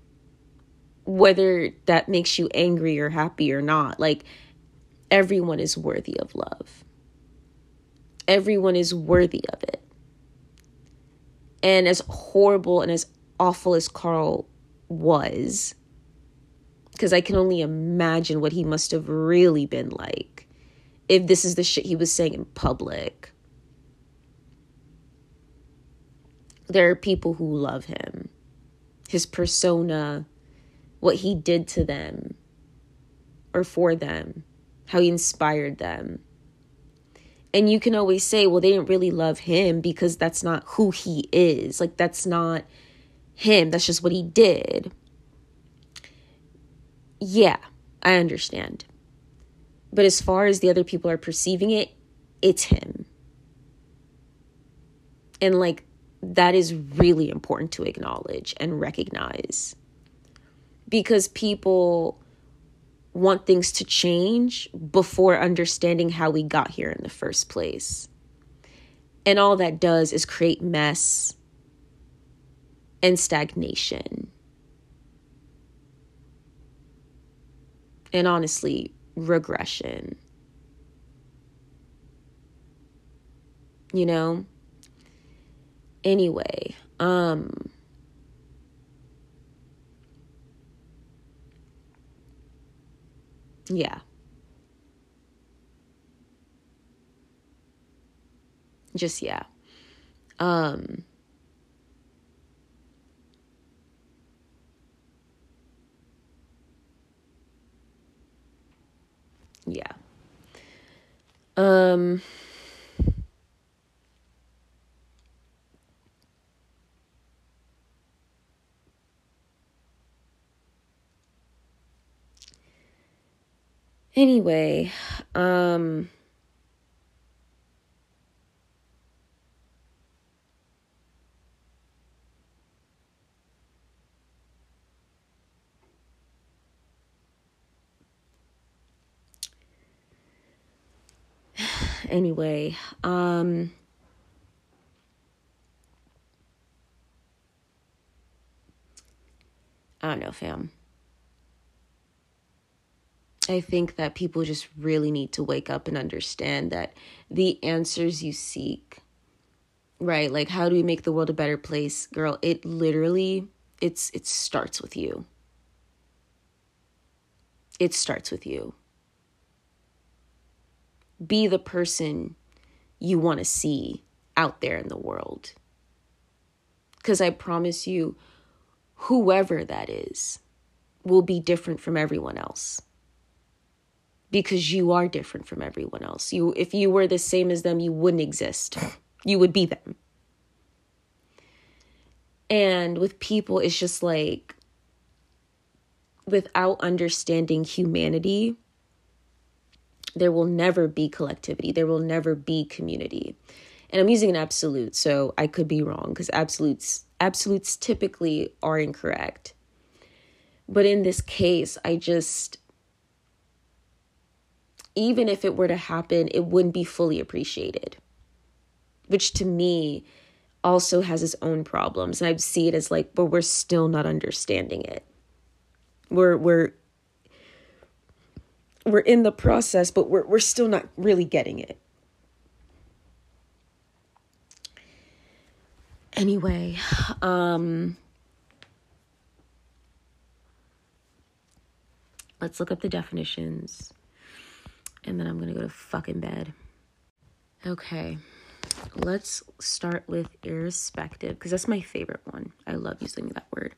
Speaker 1: Whether that makes you angry or happy or not, like everyone is worthy of love. Everyone is worthy of it. And as horrible and as awful as Karl was, because I can only imagine what he must have really been like if this is the shit he was saying in public. There are people who love him, his persona, what he did to them or for them, how he inspired them. And you can always say, well, they didn't really love him because that's not who he is. Like, that's not him. That's just what he did. Yeah, I understand. But as far as the other people are perceiving it, it's him. And like that is really important to acknowledge and recognize because people want things to change before understanding how we got here in the first place. And all that does is create mess and stagnation. And honestly, regression. You know? Anyway, um yeah. Just yeah. Um yeah. Um Anyway, um anyway, um I don't know, fam. I think that people just really need to wake up and understand that the answers you seek, right? Like how do we make the world a better place? Girl, it literally it's it starts with you. It starts with you. Be the person you want to see out there in the world. Cuz I promise you whoever that is will be different from everyone else because you are different from everyone else. You if you were the same as them, you wouldn't exist. You would be them. And with people it's just like without understanding humanity, there will never be collectivity. There will never be community. And I'm using an absolute, so I could be wrong because absolutes absolutes typically are incorrect. But in this case, I just even if it were to happen, it wouldn't be fully appreciated, which to me also has its own problems. And I see it as like, but we're still not understanding it. We're, we're, we're in the process, but we're, we're still not really getting it. Anyway, um, let's look up the definitions and then I'm gonna go to fucking bed. Okay, let's start with irrespective because that's my favorite one. I love using that word.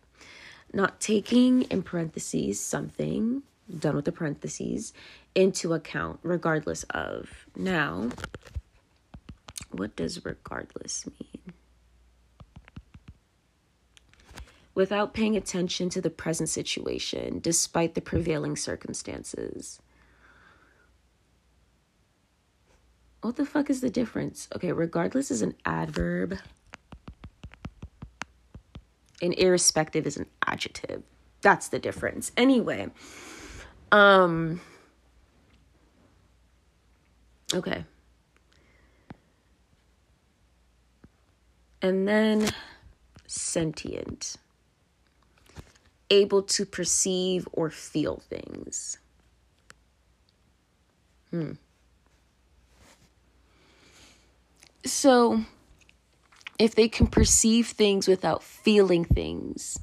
Speaker 1: Not taking in parentheses something, done with the parentheses, into account, regardless of. Now, what does regardless mean? Without paying attention to the present situation, despite the prevailing circumstances. What the fuck is the difference? Okay, regardless is an adverb, and irrespective is an adjective. That's the difference. Anyway, um, okay. And then sentient, able to perceive or feel things. Hmm. So, if they can perceive things without feeling things,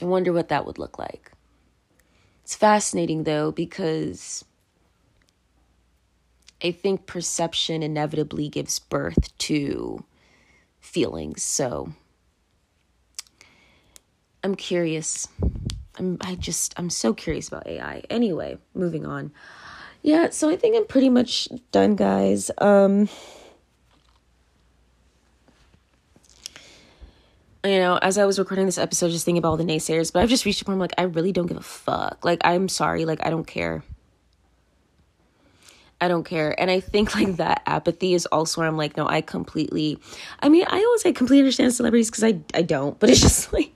Speaker 1: I wonder what that would look like. It's fascinating though, because I think perception inevitably gives birth to feelings. So, I'm curious. I'm I just I'm so curious about AI. Anyway, moving on. Yeah, so I think I'm pretty much done, guys. Um you know, as I was recording this episode, just thinking about all the naysayers, but I've just reached a point where, like, I really don't give a fuck. Like, I'm sorry. Like, I don't care. I don't care. And I think like that apathy is also where I'm like, no, I completely, I mean, I always I completely understand celebrities because I, I don't, but it's just like,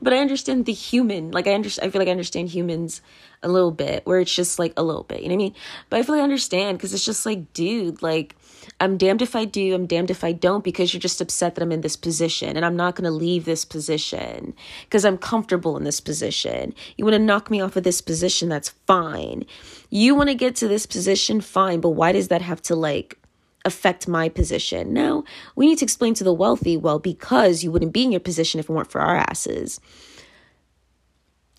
Speaker 1: but I understand the human. Like I understand, I feel like I understand humans a little bit, where it's just like a little bit. You know what I mean? But I feel like I understand because it's just like, dude, like I'm damned if I do, I'm damned if I don't, because you're just upset that I'm in this position and I'm not gonna leave this position because I'm comfortable in this position. You wanna knock me off of this position, that's fine. You wanna get to this position, fine, but why does that have to like affect my position. Now, we need to explain to the wealthy, well, because you wouldn't be in your position if it weren't for our asses.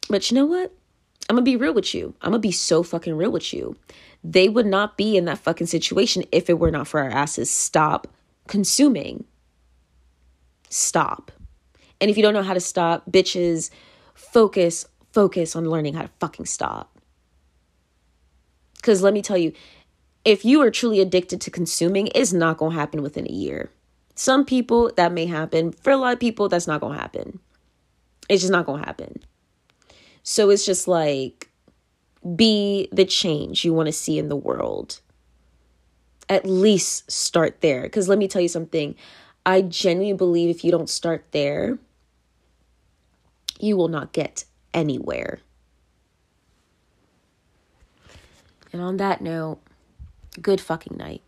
Speaker 1: But you know what? I'm gonna be real with you. I'm gonna be so fucking real with you. They would not be in that fucking situation if it were not for our asses. Stop consuming. Stop. And if you don't know how to stop, bitches, focus, focus on learning how to fucking stop. Because let me tell you, if you are truly addicted to consuming, it's not going to happen within a year. Some people, that may happen. For a lot of people, that's not going to happen. It's just not going to happen. So it's just like, be the change you want to see in the world. At least start there. Because let me tell you something. I genuinely believe if you don't start there, you will not get anywhere. And on that note, Good fucking night.